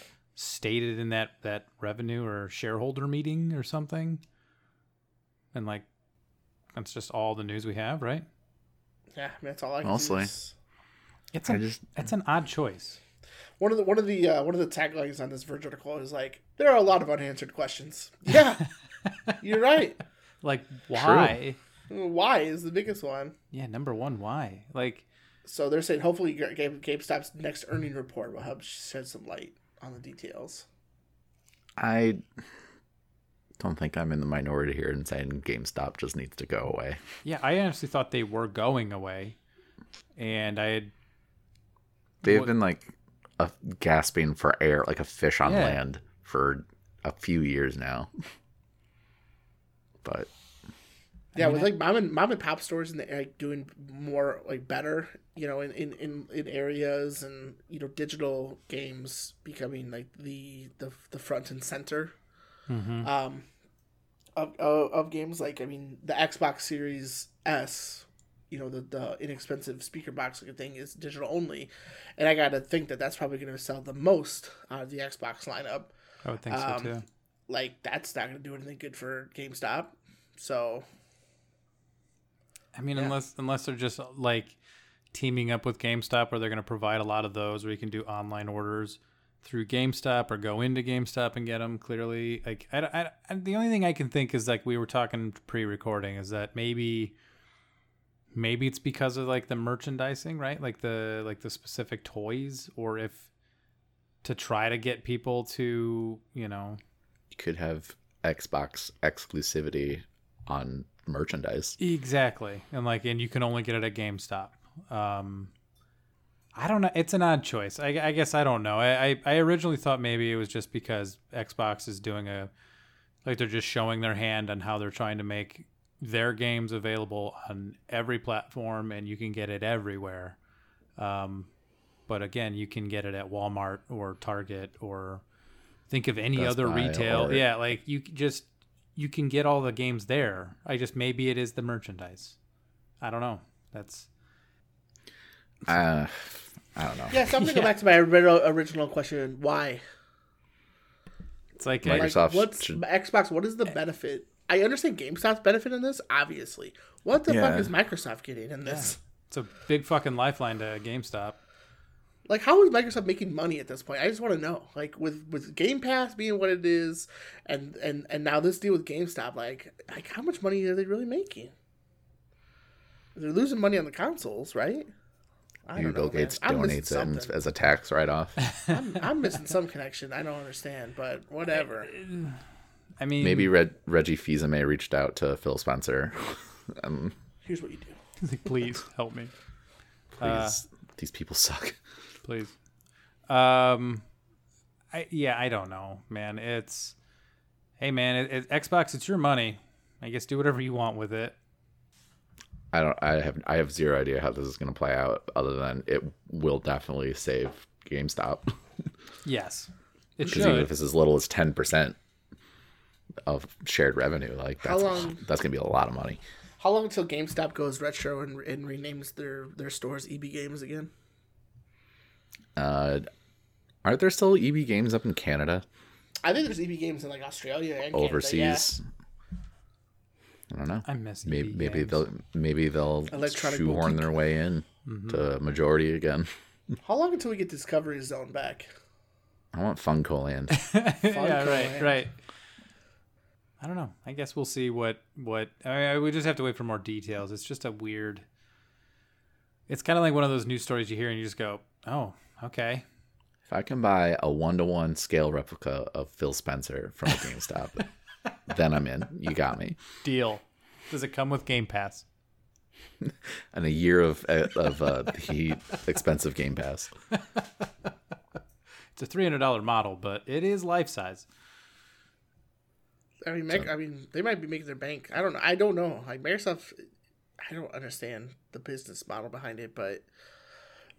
stated in that that revenue or shareholder meeting or something. And like that's just all the news we have, right? yeah, I mean, that's all I can Mostly. see. It's I an, just- it's an odd choice. One of the one of the uh, one of the taglines on this Verge article is like, there are a lot of unanswered questions. Yeah, you're right. Like why? Why is the biggest one? Yeah, number one, why? Like So they're saying hopefully GameStop's next earning report will help shed some light on the details. I don't think I'm in the minority here in saying GameStop just needs to go away. yeah, I honestly thought they were going away. And I had They've What- been like a, gasping for air, like a fish on Yeah. land, for a few years now. But Yeah, mean, with like mom and mom and pop stores and like doing more like better, you know, in, in, in, in areas and you know digital games becoming like the the, the front and center Mhm. um of, of of games like I mean the Xbox Series S, you know the the inexpensive speaker box looking thing is digital only, and I got to think that that's probably going to sell the most out of the Xbox lineup. I would think Um, so too. Like that's not going to do anything good for GameStop. So I mean, yeah. unless unless they're just like teaming up with GameStop, where they're going to provide a lot of those, where you can do online orders through GameStop or go into GameStop and get them. Clearly, like I, I, I- the only thing I can think is like we were talking pre-recording is that maybe maybe it's because of like the merchandising, right? Like the like the specific toys, or if to try to get people to you know you could have Xbox exclusivity on merchandise. Exactly, and like, and you can only get it at GameStop. Um, I don't know. It's an odd choice. I, I guess I don't know. I, I I originally thought maybe it was just because Xbox is doing a like they're just showing their hand on how they're trying to make their games available on every platform and you can get it everywhere. Um, but again, you can get it at Walmart or Target or think of any Best other retail. or- Yeah, like you just you can get all the games there. I just maybe it is the merchandise. I don't know. That's Uh, I don't know. Yeah, so I'm gonna go back to my original, original question: Why? it's like, Like- a- Like, Microsoft what's should- Xbox? What is the benefit? I understand GameStop's benefit in this, obviously. What the fuck is Microsoft getting in this? it's a big fucking lifeline to GameStop. Like, how is Microsoft making money at this point? I just want to know. Like, with with Game Pass being what it is, and and and now this deal with GameStop, like, like how much money are they really making? They're losing money on the consoles, right? I Maybe don't Bill know, man. Gates I'm donates it as a tax write-off. I'm, I'm missing some connection. I don't understand, but whatever. I mean, Maybe Reg- Reggie Fils-Aimé reached out to Phil Spencer. um, Here's what you do. like, please help me, please, Uh, these people suck. Please. Um, I yeah, I don't know, man. It's hey, man, it, it, Xbox, it's your money. I guess do whatever you want with it. I don't. I have. I have zero idea how this is going to play out. Other than it will definitely save GameStop Yes, it because even if it's as little as ten percent of shared revenue, like How that's long- that's going to be a lot of money. How long until GameStop goes retro and, and renames their their stores EB Games again? Uh, aren't there still EB games up in Canada I think there's EB Games in like Australia and Canada, yeah. overseas? I don't know. I miss Maybe EB maybe games. they'll maybe they'll Electronic shoehorn boutique. their way in Mm-hmm. to majority again. How long until we get Discovery Zone back? I want Funko Land. yeah, right, Land. right. I don't know. I guess we'll see what what. I, I we just have to wait for more details. It's just a weird. It's kind of like one of those news stories you hear and you just go, "Oh, okay." If I can buy a one to one scale replica of Phil Spencer from a GameStop, then I'm in. You got me. Deal. Does it come with Game Pass? And a year of of uh, the expensive Game Pass. It's a three hundred dollar model, but it is life size. I mean, Mac, I mean, they might be making their bank. I don't know. I don't know. Like Microsoft, I don't understand the business model behind it, but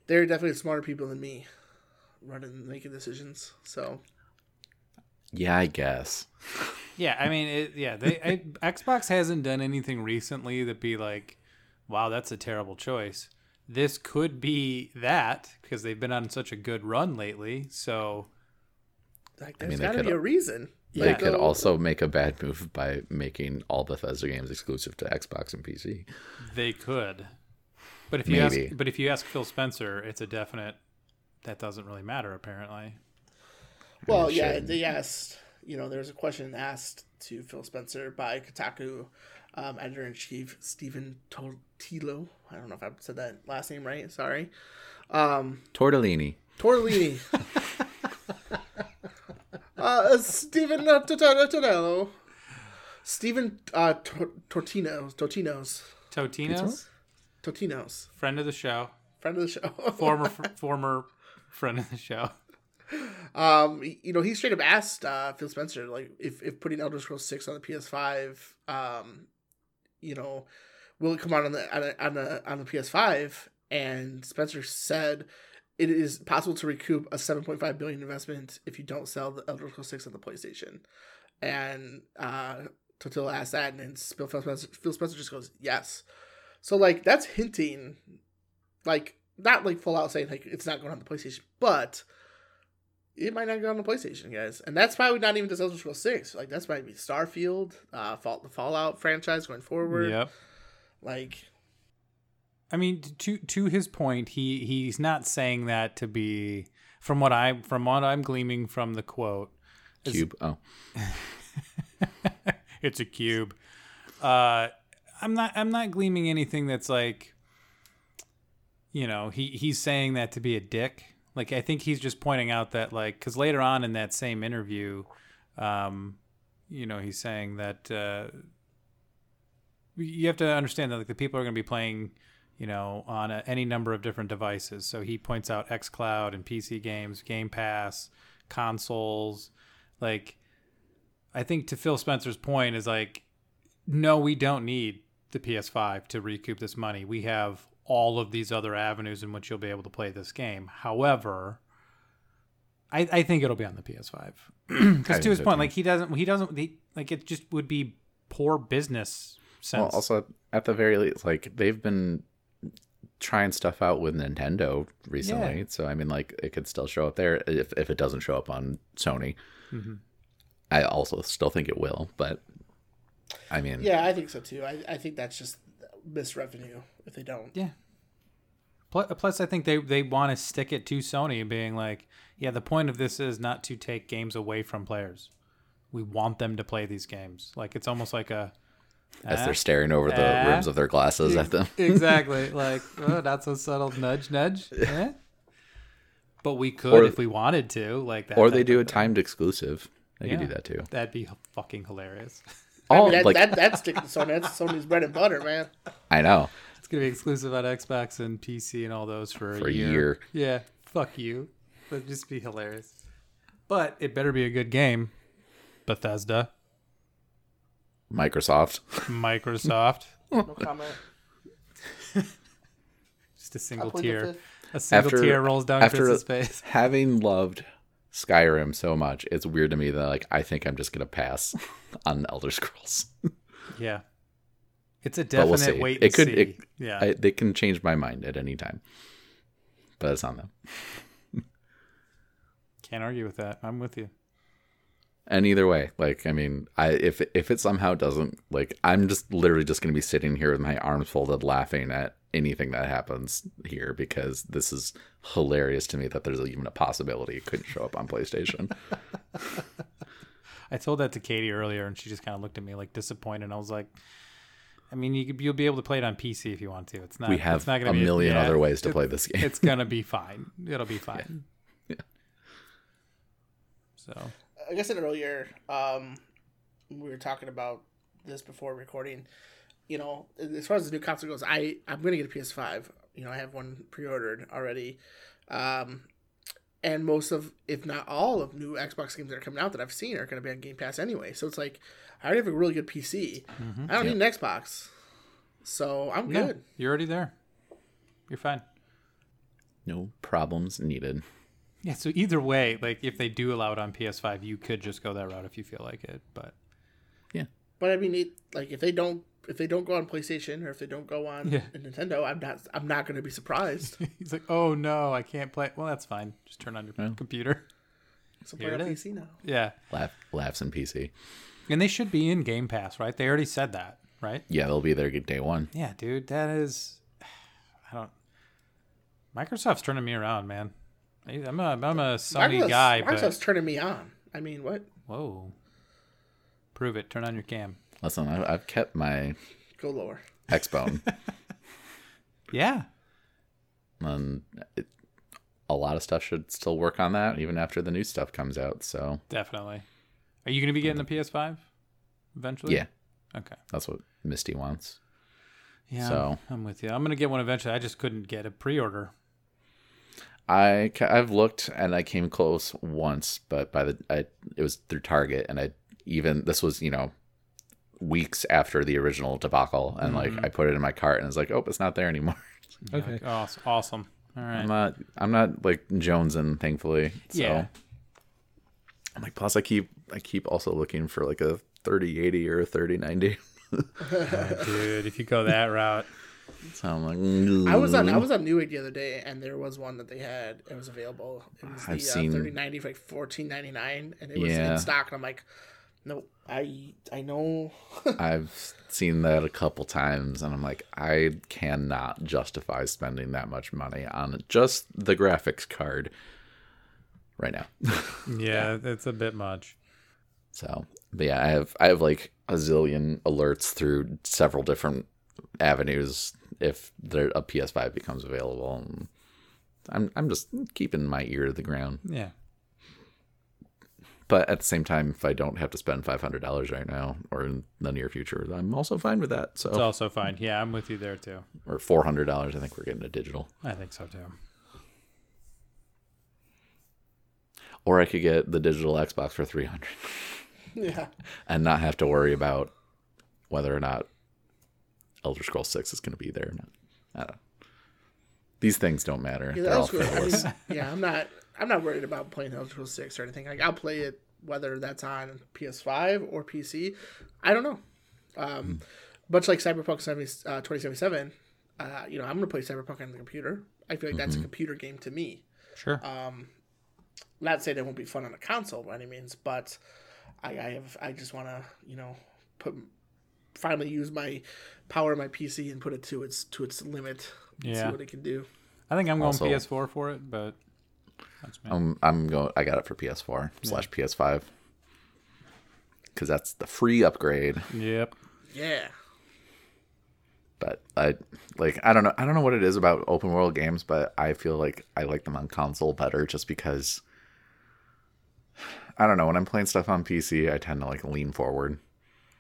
they're definitely smarter people than me, running making decisions. So Yeah, I guess. Yeah, I mean, it, yeah, they I, Xbox hasn't done anything recently that be like, wow, that's a terrible choice. This could be that because they've been on such a good run lately. So like, I mean, got to could- be a reason. They could also make a bad move by making all the Bethesda games exclusive to Xbox and PC. they could, but if you Maybe. ask, but if you ask Phil Spencer, it's a definite. That doesn't really matter apparently. Well, it yeah, should. they asked. You know, there was a question asked to Phil Spencer by Kotaku um, editor in chief Stephen Totilo. I don't know if I said that last name right. Sorry. Um, Tortellini. Tortellini. uh, Stephen uh, Totelo. Stephen uh, Tortinos. Tortinos. Totino's Tortinos. friend of the show, Friend of the show. former former friend of the show. Um, you know, he straight up asked uh, Phil Spencer like if if putting Elder Scrolls Six on the PS5, um, you know, will it come out on the on the on the, on the PS5? And Spencer said it is possible to recoup a 7.5 billion investment if you don't sell the Elder Scrolls Six on the PlayStation. And uh, Totila asked that, and then Phil Spencer, Phil Spencer just goes yes. So like that's hinting, like not like full out saying like it's not going on the PlayStation, but it might not go on the PlayStation, guys. And that's probably not even just Elder Scrolls Six. Like that's might be Starfield, uh, Fall, the Fallout franchise going forward. Yep. Like I mean, to to his point, he he's not saying that to be from what I from what I'm gleaming from the quote. is- Cube. Oh, it's a cube. Uh, I'm not I'm not gleaming anything that's like, you know, he he's saying that to be a dick. Like I think he's just pointing out that like because later on in that same interview, um, you know, he's saying that uh, you have to understand that like the people are going to be playing you know, on a, any number of different devices. So he points out xCloud and PC games, Game Pass, consoles. Like, I think to Phil Spencer's point is like, no, we don't need the PS5 to recoup this money. We have all of these other avenues in which you'll be able to play this game. However, I, I think it'll be on the PS5 because to his point, like he doesn't he doesn't he, like it just would be poor business sense. Well, also at the very least, like they've been trying stuff out with Nintendo recently, Yeah. so I mean, like it could still show up there if if it doesn't show up on Sony. Mm-hmm. I also still think it will, but I mean, Yeah, I think so too. I, I think that's just missed revenue if they don't. Yeah. Plus, I think they, they want to stick it to Sony, being like, yeah, the point of this is not to take games away from players. We want them to play these games. Like it's almost like a as they're staring over the ah. rims of their glasses at them. exactly like oh, not so subtle nudge nudge. Eh? But we could Or- if we wanted to, like that. Or they do a thing. timed exclusive. They could do that too. That'd be fucking hilarious. I Oh, mean, that, like that, that's sticking to Sony. That's Sony's bread and butter, man. I know. It's gonna be exclusive on Xbox and PC and all those for, For a a year. year. Yeah, fuck you. That'd just be hilarious. But it better be a good game. Bethesda, Microsoft. Microsoft, No comment. just a I'll single plead the tier. A single After- tear rolls down after- Chris's face. Having loved Skyrim so much, it's weird to me that like I think I'm just gonna pass on Elder Scrolls. Yeah, it's a But definite we'll wait. It could- see. it- yeah, I, they can change my mind at any time, but it's on them. can't argue with that. I'm with you. And either way, like I mean, I if if it somehow doesn't, like I'm just literally just gonna be sitting here with my arms folded, laughing at anything that happens here because this is hilarious to me that there's even a possibility it couldn't show up on PlayStation. I told that to Katie earlier, and she just kind of looked at me like disappointed. I was like, I mean, you could, you'll be able to play it on PC if you want to. It's not. we it's have not a gonna be, million yeah, other ways to play this game. It's gonna be fine. It'll be fine. Yeah. So Like I said earlier, um, we were talking about this before recording. You know, as far as the new console goes, I I'm gonna get a PS5. You know, I have one pre-ordered already, um, and most of, if not all of, new Xbox games that are coming out that I've seen are gonna be on Game Pass anyway. So it's like I already have a really good PC. I don't need an Xbox, so I'm yeah, good. you're already there. You're fine. no problems needed. Yeah. So either way, like if they do allow it on PS5, you could just go that route if you feel like it. But yeah. But I mean, it, like if they don't if they don't go on PlayStation or if they don't go on Yeah. Nintendo, I'm not I'm not gonna be surprised. he's like, oh no, I can't play. Well, that's fine. Just turn on your Yeah. computer. So play Here on. PC now. Yeah. Laugh, laughs in PC. And they should be in Game Pass, right? They already said that, right? Yeah, they'll be there day one. Yeah, dude, that is. I don't. Microsoft's turning me around, man. I- I'm a I'm a Sony Microsoft's- guy, Microsoft's but turning me on. I mean, what? whoa, prove it. Turn on your cam. Listen, I, I've kept my Go lower. Xbone, Yeah, and it, a lot of stuff should still work on that even after the new stuff comes out. So definitely. Are you going to be getting a PS5 eventually? yeah, Okay. that's what Misty wants. Yeah. So- I'm with you. I'm going to get one eventually. I just couldn't get a pre-order. I I've looked and I came close once, but by the I, it was through Target, and I even this was you know weeks after the original debacle, and like I put it in my cart, and it's like, oh, it's not there anymore. You're like, oh, awesome. All right. I'm not I'm not like jonesing, thankfully. So Yeah. I'm like, plus I keep I keep also looking for like a 3080 or a 3090. Dude, if you go that route, So I'm like, I was on I was on Newegg the other day, and there was one that they had. It was available. It was the I've seen- uh, thirty ninety for like fourteen ninety nine, and it was Yeah. in stock. And I'm like, no, I I know. I've seen that a couple times, and I'm like, I cannot justify spending that much money on just the graphics card right now. yeah, it's a bit much. So, but yeah, I have I have like a zillion alerts through several different avenues if there a PS5 becomes available. And I'm I'm just keeping my ear to the ground. Yeah. But at the same time, if I don't have to spend five hundred dollars right now or in the near future, I'm also fine with that. So It's also fine. Yeah, I'm with you there too. or four hundred dollars, I think we're getting a digital. I think so too. Or I could get the digital Xbox for three hundred yeah, and not have to worry about whether or not Elder Scrolls Six is going to be there or not. I don't. know. These things don't matter. Yeah, They're all frivolous. I mean, yeah, I'm not. I'm not worried about playing Elder Scrolls Six or anything. Like I'll play it whether that's on PS5 or PC. I don't know. Um, much like Cyberpunk 70, uh, 2077, uh, you know, I'm gonna play Cyberpunk on the computer. I feel like that's a computer game to me. Sure. Not saying it won't be fun on a console by any means, but I, I have. I just want to, you know, put finally use my power of my PC and put it to its to its limit. and See what it can do. I think I'm going Also- PS4 for it, but that's me. I'm I'm going. I got it for PS4 slash PS5 because that's the free upgrade. yep. Yeah. But I like I don't know I don't know what it is about open world games, but I feel like I like them on console better just because I don't know when I'm playing stuff on PC, I tend to like lean forward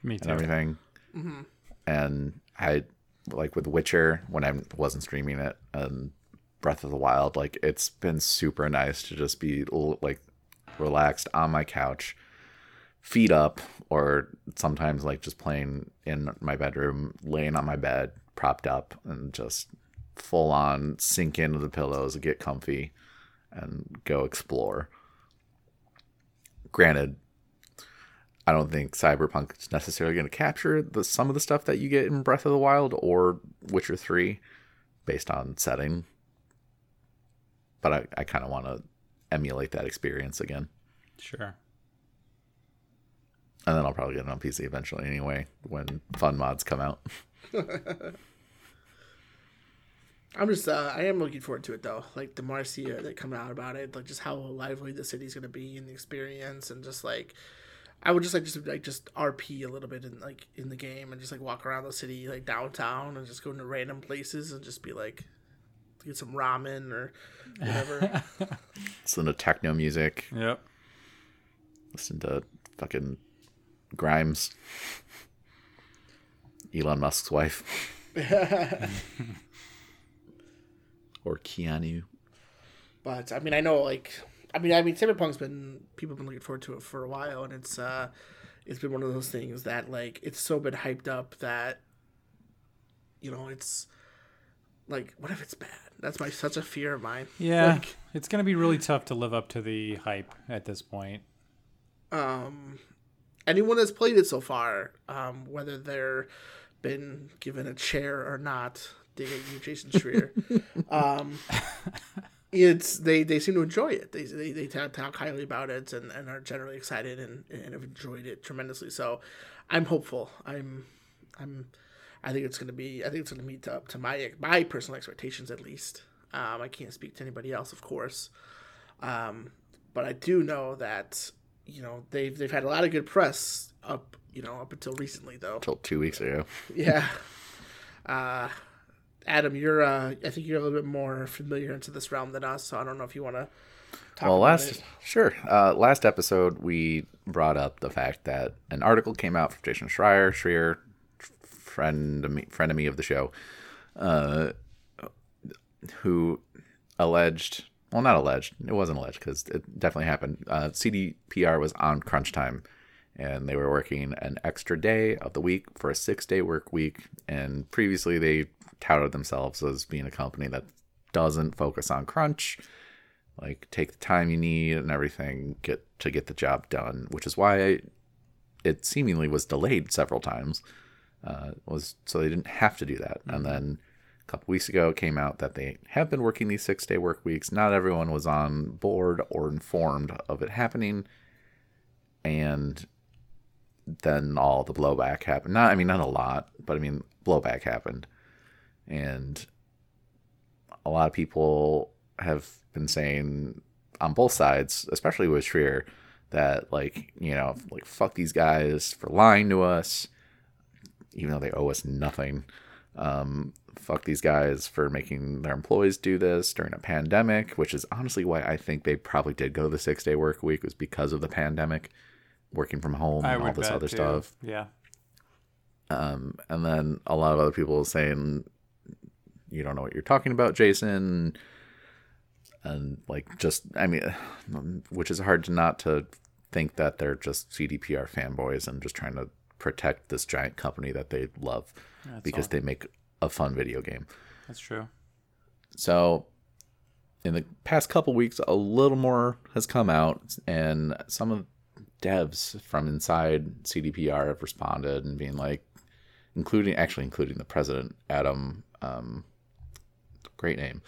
Me and too. everything. Mm-hmm. And I like with Witcher when I wasn't streaming it and Breath of the Wild, like it's been super nice to just be like relaxed on my couch, feet up, or sometimes like just playing in my bedroom, laying on my bed, propped up, and just full on sink into the pillows, get comfy, and go explore. Granted, I don't think Cyberpunk is necessarily going to capture the some of the stuff that you get in Breath of the Wild or Witcher Three, based on setting. But I, I kind of want to emulate that experience again, Sure. and then I'll probably get it on PC eventually anyway when fun mods come out. I'm just uh, I am looking forward to it though. Like the more I see uh, that come out about it, like just how lively the city's gonna be and the experience, and just like I would just like just like just RP a little bit in like in the game and just like walk around the city like downtown and just go into random places and just be like get some ramen or whatever. Listen to techno music, Yep. listen to fucking Grimes, Elon Musk's wife, or Keanu. But I mean, I know like I mean, I mean, Cyberpunk's been people have been looking forward to it for a while, and it's uh, it's been one of those things that like it's so been hyped up that you know it's like what if it's bad? That's my such a fear of mine. Yeah. Like, it's going to be really tough to live up to the hype at this point. um, anyone that's played it so far, um, whether they're been given a chair or not, dig at you, Jason Schreier. um, it's they, they seem to enjoy it. They they, they talk, talk highly about it and, and are generally excited and, and have enjoyed it tremendously. So I'm hopeful. I'm I'm I think it's gonna be I think it's gonna meet up to my my personal expectations at least. Um, I can't speak to anybody else, of course. Um, but I do know that you know they've they've had a lot of good press up you know up until recently though. Until two weeks ago. Yeah. Uh, Adam, you're uh, I think you're a little bit more familiar into this realm than us, so I don't know if you want to talk well, last it. sure. Uh, last episode we brought up the fact that an article came out from Jason Schreier, Schreier, friend friend of the show, uh, who alleged. Well, not alleged. It wasn't alleged because it definitely happened. Uh, CDPR was on crunch time, and they were working an extra day of the week for a six-day work week. And previously, they touted themselves as being a company that doesn't focus on crunch like take the time you need and everything get to get the job done which is why it seemingly was delayed several times uh, was so they didn't have to do that. And then a couple weeks ago it came out that they have been working these six day work weeks. Not everyone was on board or informed of it happening. And then all the blowback happened. Not i mean not a lot but i mean blowback happened. And a lot of people have been saying on both sides, especially with Schreier, that like you know like fuck these guys for lying to us, even though they owe us nothing. Um, fuck these guys for making their employees do this during a pandemic, which is honestly why I think they probably did go the six day work week was because of the pandemic, working from home I and all this other too. stuff. Yeah. Um, and then a lot of other people saying, you don't know what you're talking about, Jason. And like, just, I mean, which is hard to not to think that they're just CDPR fanboys and just trying to protect this giant company that they love That's because they make a fun video game. That's true. so in the past couple weeks, a little more has come out, and some of devs from inside CDPR have responded and being like, including actually including the president, Adam. Um, great name.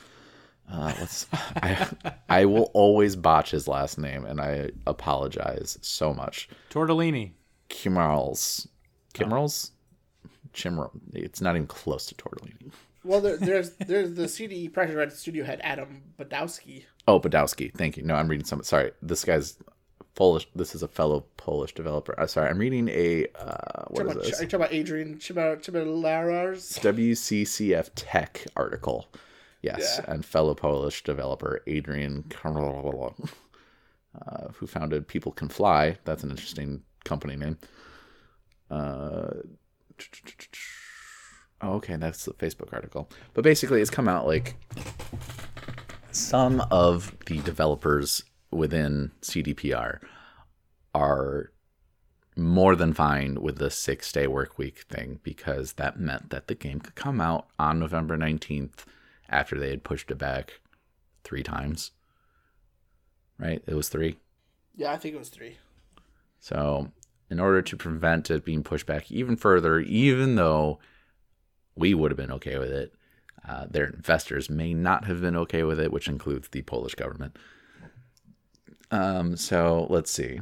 Uh, what's I, I will always botch his last name, and I apologize so much. Tortellini. Kimrals, Kimrals, Chimral. It's not even close to Tortellini. Well, there, there's there's the CD Projekt Red studio head Adam Badowski. Oh, Badowski. Thank you. No, I'm reading some. Sorry, this guy's Polish. This is a fellow Polish developer. Uh, sorry, I'm reading a uh, what Talk is about, this? I talk about Adrian Chibalarars. WCCF Tech article. Yes, Yeah. and fellow Polish developer Adrian Karol, uh, who founded People Can Fly. That's an interesting company name. Uh, oh, okay, that's the Facebook article. But basically, it's come out like some of the developers within CDPR are more than fine with the six day work week thing because that meant that the game could come out on November 19th after they had pushed it back three times. Right? It was three. Yeah, I think it was three. So, in order to prevent it being pushed back even further, even though we would have been okay with it, uh, their investors may not have been okay with it, which includes the Polish government. Um, so let's see.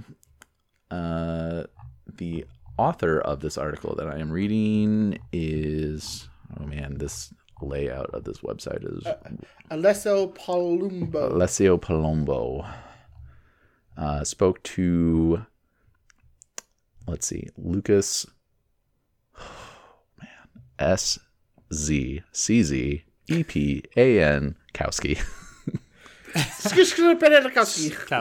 Uh, the author of this article that I am reading is oh man, this layout of this website is Alessio Palumbo. Alessio Palombo uh, spoke to, let's see, Lucas, man, S Z C Z E P A N Kowski.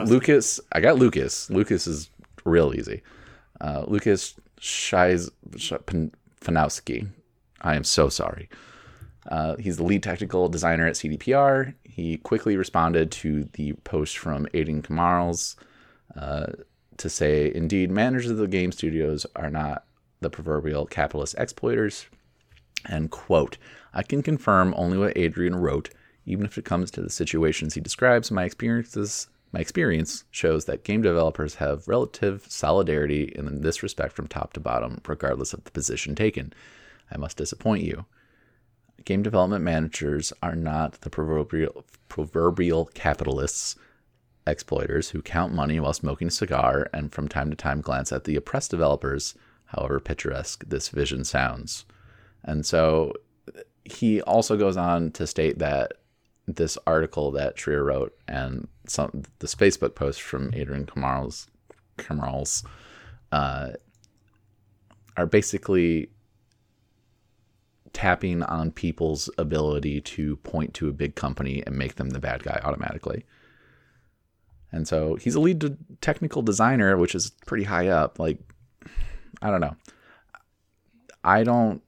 Lucas, I got Lucas. Lucas is real easy. Uh, Lucas Shiz Fanowski. I am so sorry. Uh, he's the lead technical designer at CDPR. He quickly responded to the post from Aiden Kamarls uh, to say, indeed, managers of the game studios are not the proverbial capitalist exploiters. And quote, I can confirm only what Adrian wrote, even if it comes to the situations he describes. My experiences, my experience shows that game developers have relative solidarity in this respect from top to bottom, regardless of the position taken. I must disappoint you. Game development managers are not the proverbial proverbial capitalists, exploiters who count money while smoking a cigar and from time to time glance at the oppressed developers, however picturesque this vision sounds. And so he also goes on to state that this article that Schreier wrote and some this Facebook post from Adrian Kamarls Kamarls uh, are basically tapping on people's ability to point to a big company and make them the bad guy automatically. And so he's a lead technical designer, which is pretty high up. Like, I don't know. I don't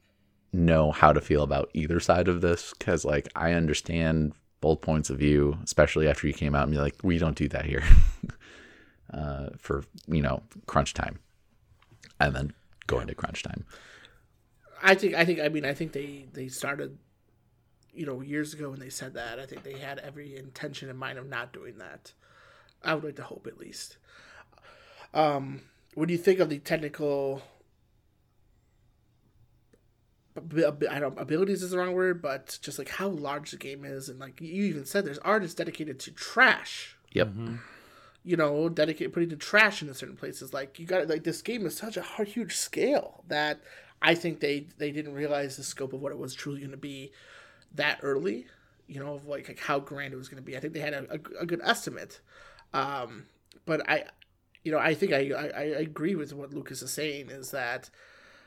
know how to feel about either side of this because, like, I understand both points of view, especially after you came out and be like, we don't do that here uh, for, you know, crunch time. And then go into crunch time. I think I think I mean I think they they started you know years ago when they said that I think they had every intention in mind of not doing that. I would like to hope at least. Um, when you think of the technical, ab- ab- I don't abilities is the wrong word, but just like how large the game is, and like you even said, there's artists dedicated to trash Yep. you know, dedicated putting the trash into certain places. Like you got like this game is such a hard, huge scale that I think they they didn't realize the scope of what it was truly going to be that early. You know, of like, like how grand it was going to be. I think they had a, a, a good estimate, um, but I, you know, I think I, I I agree with what Lucas is saying is that.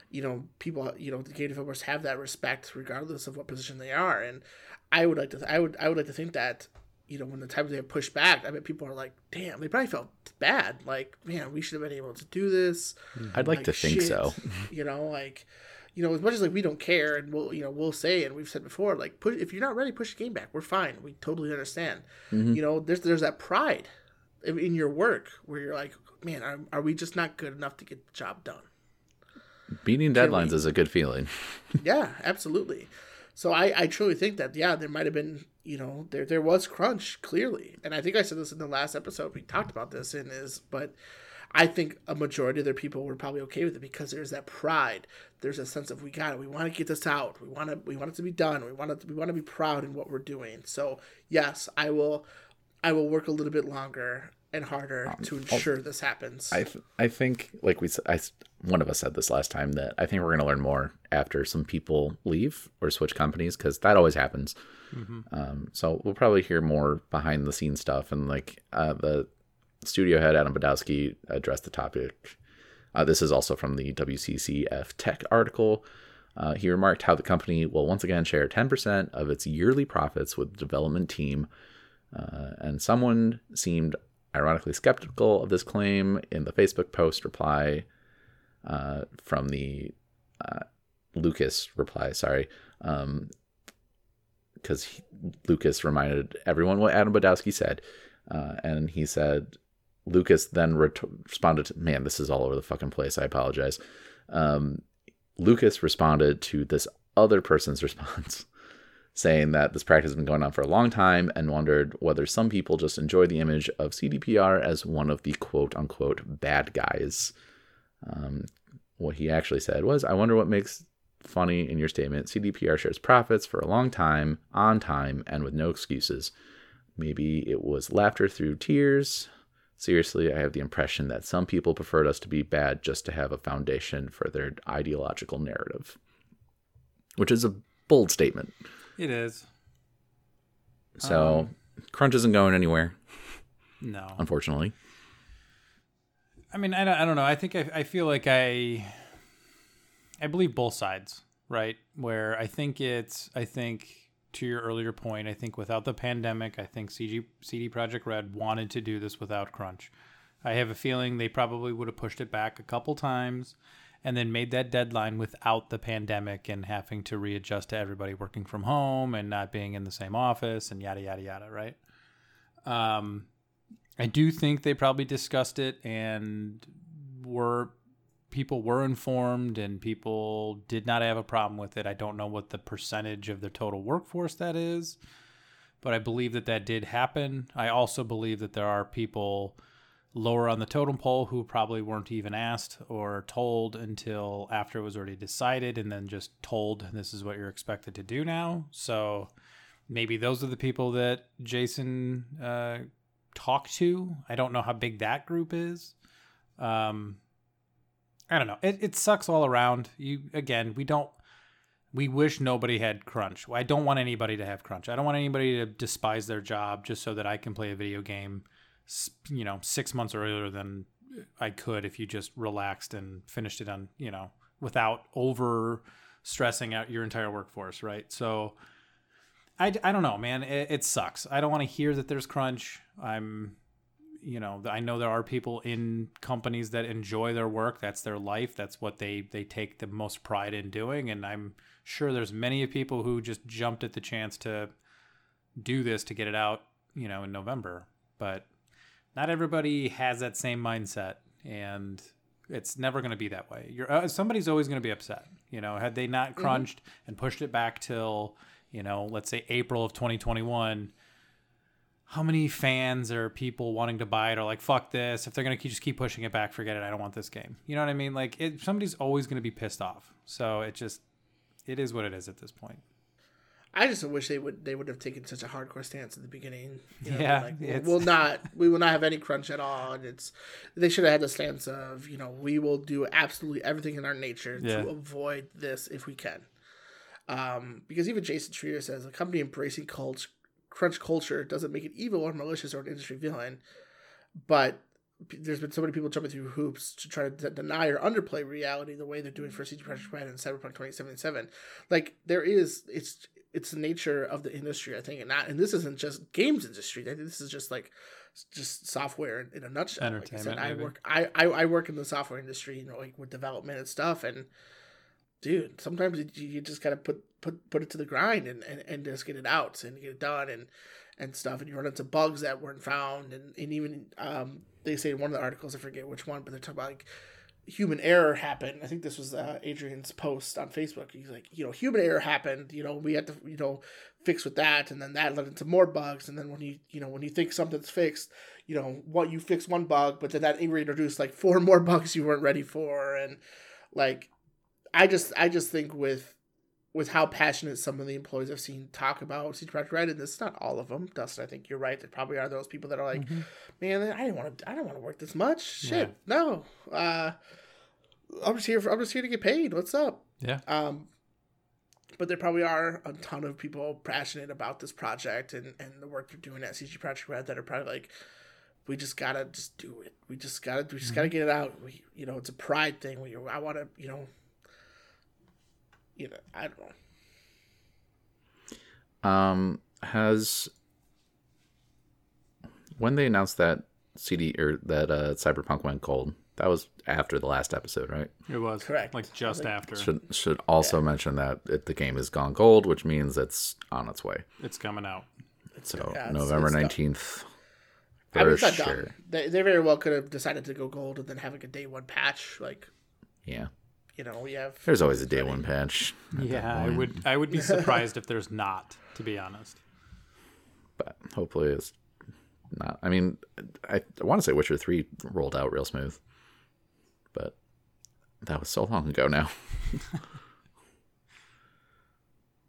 You know, people. You know, the game developers have that respect regardless of what position they are, and I would like to. I would. I would like to think that you know, when the times they have pushed back, I bet people are like, damn, they probably felt bad. Like, man, we should have been able to do this. I'd like, to think so. You know, like, you know, as much as like we don't care and we'll, you know, we'll say, and we've said before, like, push, if you're not ready, push the game back. We're fine. We totally understand. You know, there's, there's that pride in in your work where you're like, man, are, are we just not good enough to get the job done? Beating deadlines is a good feeling. yeah, absolutely. So I, I truly think that yeah, there might have been you know there there was crunch clearly, and I think I said this in the last episode we talked about this and is but I think a majority of their people were probably okay with it because there's that pride. There's a sense of we got it. We want to get this out. We want to we want it to be done. We want it to, we want to be proud in what we're doing. So yes, I will I will work a little bit longer and harder um, to ensure I'll, this happens. I th- I think like we I one of us said this last time that I think we're going to learn more after some people leave or switch companies because that always happens. Mm-hmm. Um, so we'll probably hear more behind the scenes stuff and like uh, the studio head Adam Badowski addressed the topic. Uh, this is also from the WCCF Tech article. Uh, he remarked how the company will once again share 10% of its yearly profits with the development team. Uh, and someone seemed ironically skeptical of this claim in the Facebook post reply uh, from the uh, Lucas reply, sorry, because um, Lucas reminded everyone what Adam Badowski said. Uh, and he said, Lucas then ret- responded, to, man, this is all over the fucking place. I apologize. Um, Lucas responded to this other person's response saying that this practice has been going on for a long time and wondered whether some people just enjoy the image of CDPR as one of the quote unquote bad guys. Um, what he actually said was, I wonder what makes funny in your statement. CDPR shares profits for a long time, on time, and with no excuses. Maybe it was laughter through tears. Seriously, I have the impression that some people preferred us to be bad just to have a foundation for their ideological narrative, which is a bold statement. It is. So um, crunch isn't going anywhere. No, unfortunately. I mean, I don't, I don't know. I think I, I feel like I, I believe both sides, right? Where I think it's, I think to your earlier point, I think without the pandemic, I think CG, CD Projekt Red wanted to do this without crunch. I have a feeling they probably would have pushed it back a couple times and then made that deadline without the pandemic and having to readjust to everybody working from home and not being in the same office and yada yada yada right? Um i do think they probably discussed it and were people were informed and people did not have a problem with it. I don't know what the percentage of the total workforce that is but i believe that that did happen. I also believe that there are people lower on the totem pole who probably weren't even asked or told until after it was already decided and then just told this is what you're expected to do now. So maybe those are the people that Jason uh, talked to. I don't know how big that group is. Um, I don't know. It, it sucks all around. You again, we don't. We wish nobody had crunch. I don't want anybody to have crunch. I don't want anybody to despise their job just so that I can play a video game you know, six months earlier than I could if you just relaxed and finished it on, you know, without over stressing out your entire workforce, right? So I, I don't know, man. It, it sucks. I don't want to hear that there's crunch. I'm, you know, I know there are people in companies that enjoy their work. That's their life. That's what they they take the most pride in doing. And I'm sure there's many people who just jumped at the chance to do this to get it out, you know, in November. But not everybody has that same mindset and it's never going to be that way. You're uh, somebody's always going to be upset you know had they not mm-hmm. crunched mm-hmm. and pushed it back till you know let's say april of 2021 how many fans or people wanting to buy it are like fuck this. If they're going to just keep pushing it back forget it. I don't want this game. You know what i mean? Like it, somebody's always going to be pissed off. So it just it is what it is at this point I just wish they would they would have taken such a hardcore stance at the beginning. You know, yeah, like we'll, we'll, not we will not have any crunch at all. And it's they should have had the stance of you know we will do absolutely everything in our nature yeah. to avoid this if we can. Um, because even Jason Schreier says a company embracing cult, crunch culture doesn't make it evil or malicious or an industry villain, but there's been so many people jumping through hoops to try to deny or underplay reality the way they're doing for CD Projekt Red and Cyberpunk 2077. Like there is, it's it's the nature of the industry, I think, and not and this isn't just games industry. I think this is just like just software in, in a nutshell. Entertainment. Like I, said, I work I, I I work in the software industry, you know, like with development and stuff, and dude, sometimes you, you just gotta put put put it to the grind and, and, and just get it out and get it done and and stuff, and you run into bugs that weren't found, and and even um they say in one of the articles I forget which one, but they're talking about like human error happened. I think this was uh, Adrian's post on Facebook. He's like, you know, human error happened. You know, we had to, you know, fix with that, and then that led into more bugs. And then when you, you know, when you think something's fixed, you know, what you fix one bug, but then that reintroduced like four more bugs you weren't ready for, and like, I just, I just think with with how passionate some of the employees I've seen talk about CD Projekt Red, and this is not all of them. Dustin, I think you're right. There probably are those people that are like, Mm-hmm. man, I didn't want to, I don't want to work this much. Shit, no. Uh, I'm just here for, I'm just here to get paid. What's up? Yeah. Um, but there probably are a ton of people passionate about this project and, and the work they're doing at CG Project Red that are probably like, we just gotta just do it. We just gotta, we just gotta get it out. We, you know, it's a pride thing. We, I want to, you know, you know, I don't know. Um, has when they announced that CD or that uh, Cyberpunk went gold, that was after the last episode, right? It was Correct. Like just Like- after. Should should also mention that it, the game has gone gold, which means it's on its way. It's coming out. So yeah, November nineteenth. I mean, it's not sure. done. They, they very well could have decided to go gold and then have like a day one patch. Like, Yeah, you know, we have. there's always a day one patch, Yeah, I would. I would be surprised if there's not. To be honest. but hopefully it's not. I mean, I, I want to say Witcher three rolled out real smooth, but that was so long ago now.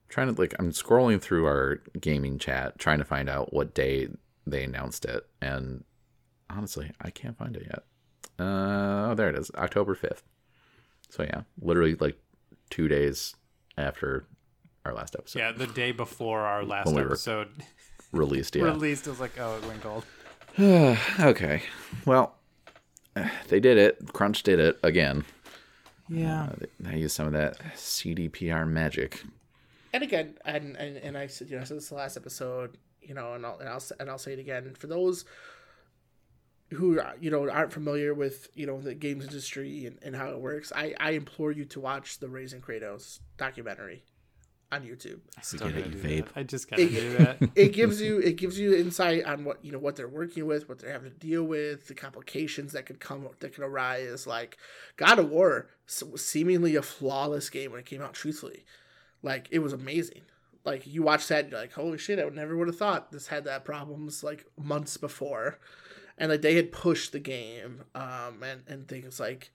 trying to like I'm scrolling through our gaming chat trying to find out what day they announced it and honestly I can't find it yet. Uh oh there it is. October 5th. So yeah, literally like 2 days after our last episode Yeah, the day before our last When we were- episode released, yeah. released, it was like, oh, it went gold. okay. Well, they did it. Crunch did it again. Yeah. Uh, they, they used some of that CDPR magic. and again, and, and and I said, you know, I said this the last episode, you know, and I'll and I'll and I'll say it again for those who you know aren't familiar with you know the games industry and, and how it works. I I implore you to watch the Raising Kratos documentary on YouTube. I still gotta gotta do vape. that. I just gotta do that. It gives you it gives you insight on what you know what they're working with, what they're having to deal with, the complications that could come that could arise. Like God of War seemingly a flawless game when it came out. Truthfully, like it was amazing. Like you watch that, and you're like, holy shit! I would never would have thought this had that problems like months before, and like they had pushed the game, um, and and things like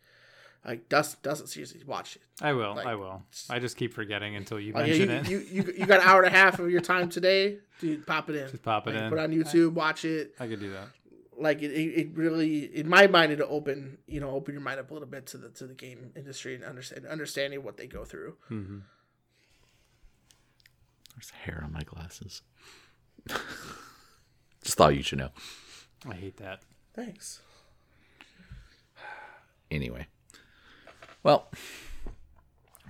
like Dust doesn't seriously watch it. I will. Like- I will. I just keep forgetting until you Like, yeah, mention you, it. you, you, you got an hour and a half of your time today, dude. Pop it in. Just pop it Like, in. Put it on YouTube, watch it. I could do that. Like it, it, it really, in my mind, it'll open, you know, open your mind up a little bit to the to the game industry and understand understanding what they go through. Mm-hmm. There's hair on my glasses. Just thought you should know. I hate that. Thanks. Anyway. Well,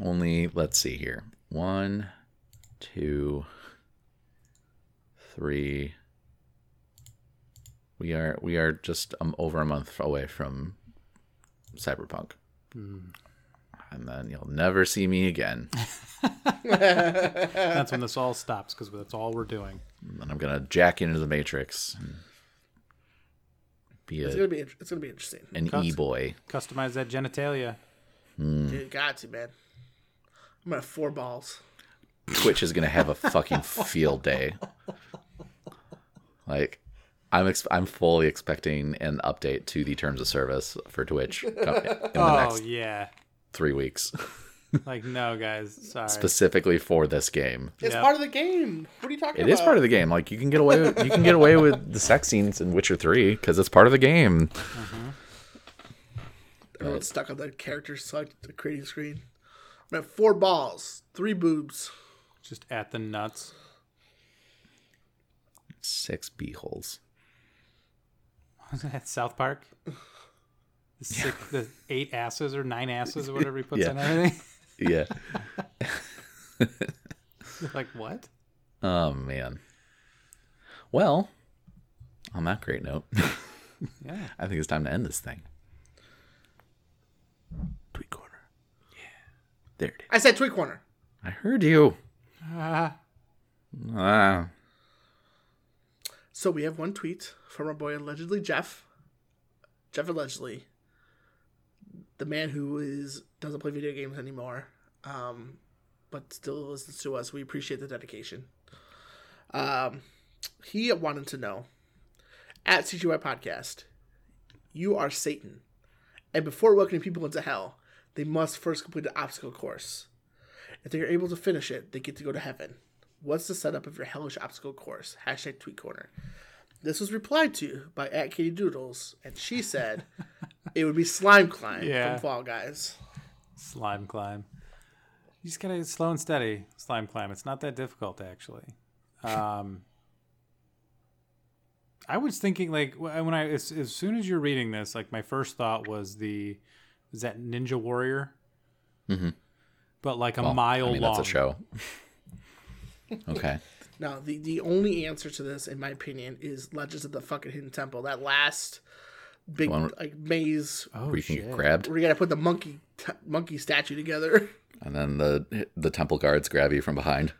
only, let's see here. One, two, three. We are we are just um, over a month away from Cyberpunk, and then you'll never see me again. That's when this all stops because that's all we're doing. And then I'm gonna jack into the Matrix, and be It's gonna be it's gonna be interesting. an Cuts. e boy. Customize that genitalia. Hmm. Dude, got to man. I'm gonna have four balls. Twitch is gonna have a fucking field day. Like, I'm ex- I'm fully expecting an update to the terms of service for Twitch in the Oh next yeah. three weeks, Like no, guys. Sorry. specifically for this game. It's Yeah. part of the game. What are you talking It about? is part of the game. Like you can get away with you can get away with the sex scenes in Witcher Three because it's part of the game. Mm-hmm. Everyone's stuck on the character select the creating screen. I'm gonna have four balls, three boobs. Just at the nuts. Six beeholes. Was that South Park? The, six, the eight asses or nine asses or whatever he puts Yeah. in everything. Yeah. like what? oh man. Well, on that great note, Yeah. I think it's time to end this thing. Tweet corner. Yeah. There it is. I said Tweet Corner. I heard you. Ah. Ah. So we have one tweet from our boy allegedly Jeff. Jeff allegedly the man who is doesn't play video games anymore, um, but still listens to us. We appreciate the dedication. Um, he wanted to know at CGY Podcast, you are Satan, and before welcoming people into hell, they must first complete an obstacle course. If they are able to finish it, they get to go to heaven. What's the setup of your hellish obstacle course? Hashtag tweet corner. This was replied to by at Katie Doodles, and she said it would be slime climb Yeah. from Fall Guys. Slime climb. You just gotta slow and steady slime climb. It's not that difficult actually. Um, I was thinking like when I as, as soon as you're reading this, like my first thought was the is that Ninja Warrior, Mhm. but like a Well, mile I mean, long. that's a show. okay. Now, the, the only answer to this, in my opinion, is Legends of the fucking Hidden Temple. That last big one- like maze Oh where you can shit! get grabbed, where you gotta put the monkey t- monkey statue together. and then the the temple guards grab you from behind.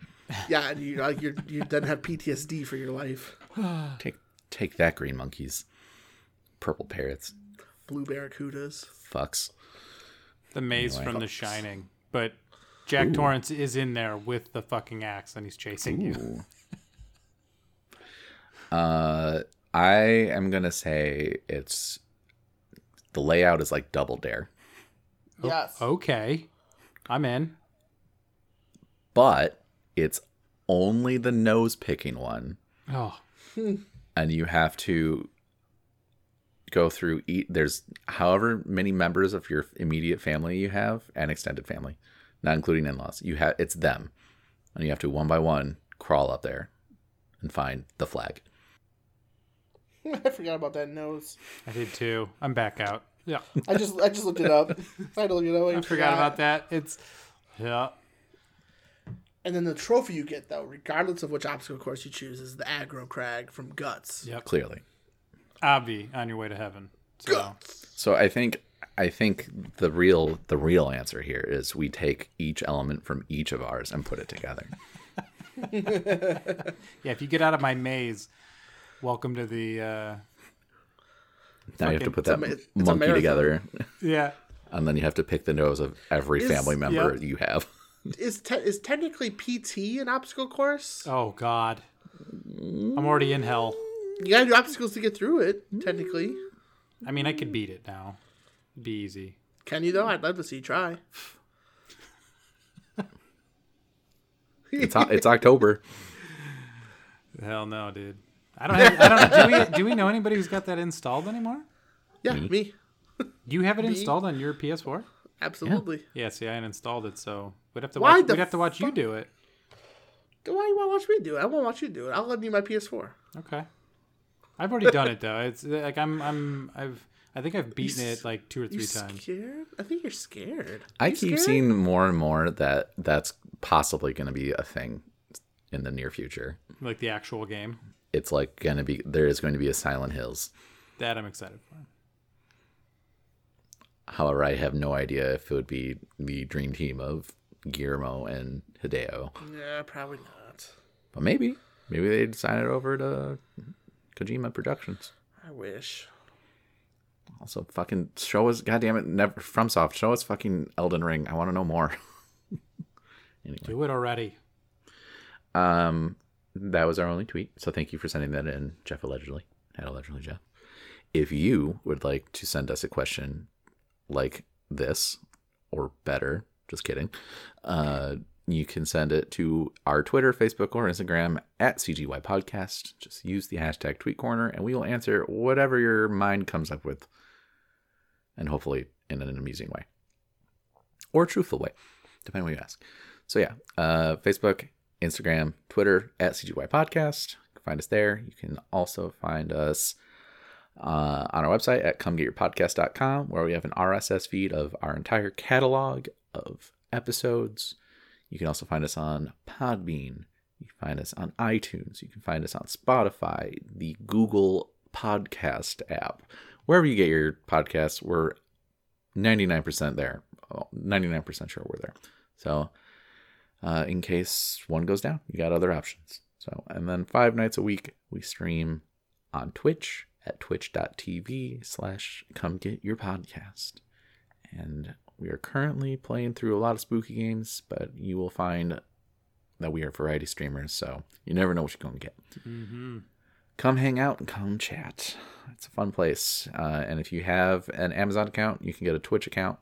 yeah, and you like you you then have PTSD for your life. Take take that, green monkeys, purple parrots, Blue barracudas. fucks. The maze Anyway. from The Shining, but Jack Torrance is in there with the fucking axe and he's chasing you. Uh, I am gonna say it's the layout is like Double Dare, oh, Yes. Okay, I'm in. but it's only the nose picking one, Oh, and you have to go through eat. There's however many members of your immediate family you have and extended family, not including in-laws. You have it's them, and you have to one by one crawl up there and find the flag. I forgot about that nose. I did too. I'm back out. Yeah, I just I just looked it up. I don't you know I forgot about that. It's yeah. And then the trophy you get though, regardless of which obstacle course you choose, is the aggro crag from Guts. Yep. Clearly, Avi on your way to heaven. So Guts. So I think I think the real the real answer here is we take each element from each of ours and put it together. yeah, if you get out of my maze, welcome to the uh Now you have to put that a monkey together, yeah. and then you have to pick the nose of every Is- family member Yep. you have. Is te- is technically PT an obstacle course? Oh God, I'm already in hell. You gotta do obstacles to get through it. Technically, I mean, I could beat it now. It'd be easy. can you though? I'd love to see you try. It's it's October. Hell no, dude. I don't. Have, I don't. Do we? Do we know anybody who's got that installed anymore? Yeah, me. Do you have it installed on your PS4? Absolutely. Yeah. See, I ain't it, so we'd have to Why watch. the We'd have to watch you do it. Why you want to watch me do it? I won't watch you do it. I'll lend you my PS4. Okay. I've already done it though. It's like I'm. I'm. I've. I think I've beaten s- it like two or You three times. scared? I think you're scared. I You keep scared? seeing more and more that that's possibly going to be a thing in the near future. Like the actual game. It's like going to be there is going to be a Silent Hills. That I'm excited for. However, I have no idea if it would be the dream team of Guillermo and Hideo. Yeah, probably not. But maybe. Maybe they'd sign it over to Kojima Productions. I wish. Also, fucking show us, goddamn it, never FromSoft, show us fucking Elden Ring. I want to know more. Anyway. Do it already. Um, that was our only tweet. So thank you for sending that in, Jeff allegedly. At allegedly Jeff. If you would like to send us a question like this or better, just kidding, uh, you can send it to our Twitter, Facebook, or Instagram at CGY Podcast. Just use the hashtag Tweet Corner, and we will answer whatever your mind comes up with, and hopefully in an amusing way or truthful way, depending on what you ask. So yeah, uh, Facebook, Instagram, Twitter at CGY Podcast. You can find us there. You can also find us uh, on our website at comegetyourpodcast.com, where we have an RSS feed of our entire catalog of episodes. You can also find us on Podbean. You can find us on iTunes. You can find us on Spotify, the Google Podcast app. Wherever you get your podcasts, we're 99% there. Oh, 99% sure we're there. So, uh, in case one goes down, you got other options. So, and then five nights a week, we stream on Twitch at twitch.tv slash come get your podcast. And we are currently playing through a lot of spooky games, but you will find that we are variety streamers, so you never know what you're going to get. Mm-hmm. Come hang out and come chat. It's a fun place. Uh, and if you have an Amazon account, you can get a Twitch account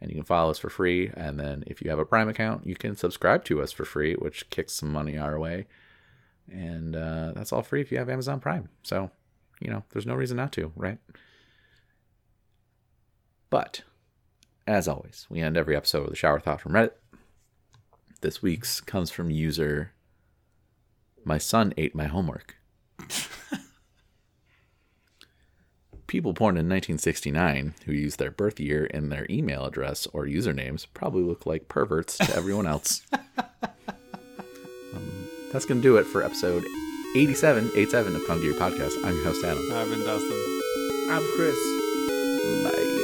and you can follow us for free. And then if you have a Prime account, you can subscribe to us for free, which kicks some money our way. And uh, that's all free if you have Amazon Prime. So, you know, there's no reason not to, right? But as always, we end every episode with a shower thought from Reddit. This week's comes from user My son ate my homework. People born in 1969 who use their birth year in their email address or usernames probably look like perverts to everyone else. um, that's going to do it for episode 87, 87 of Come to Your Podcast. I'm your host, Adam. I've been Dustin. I'm Chris. Bye.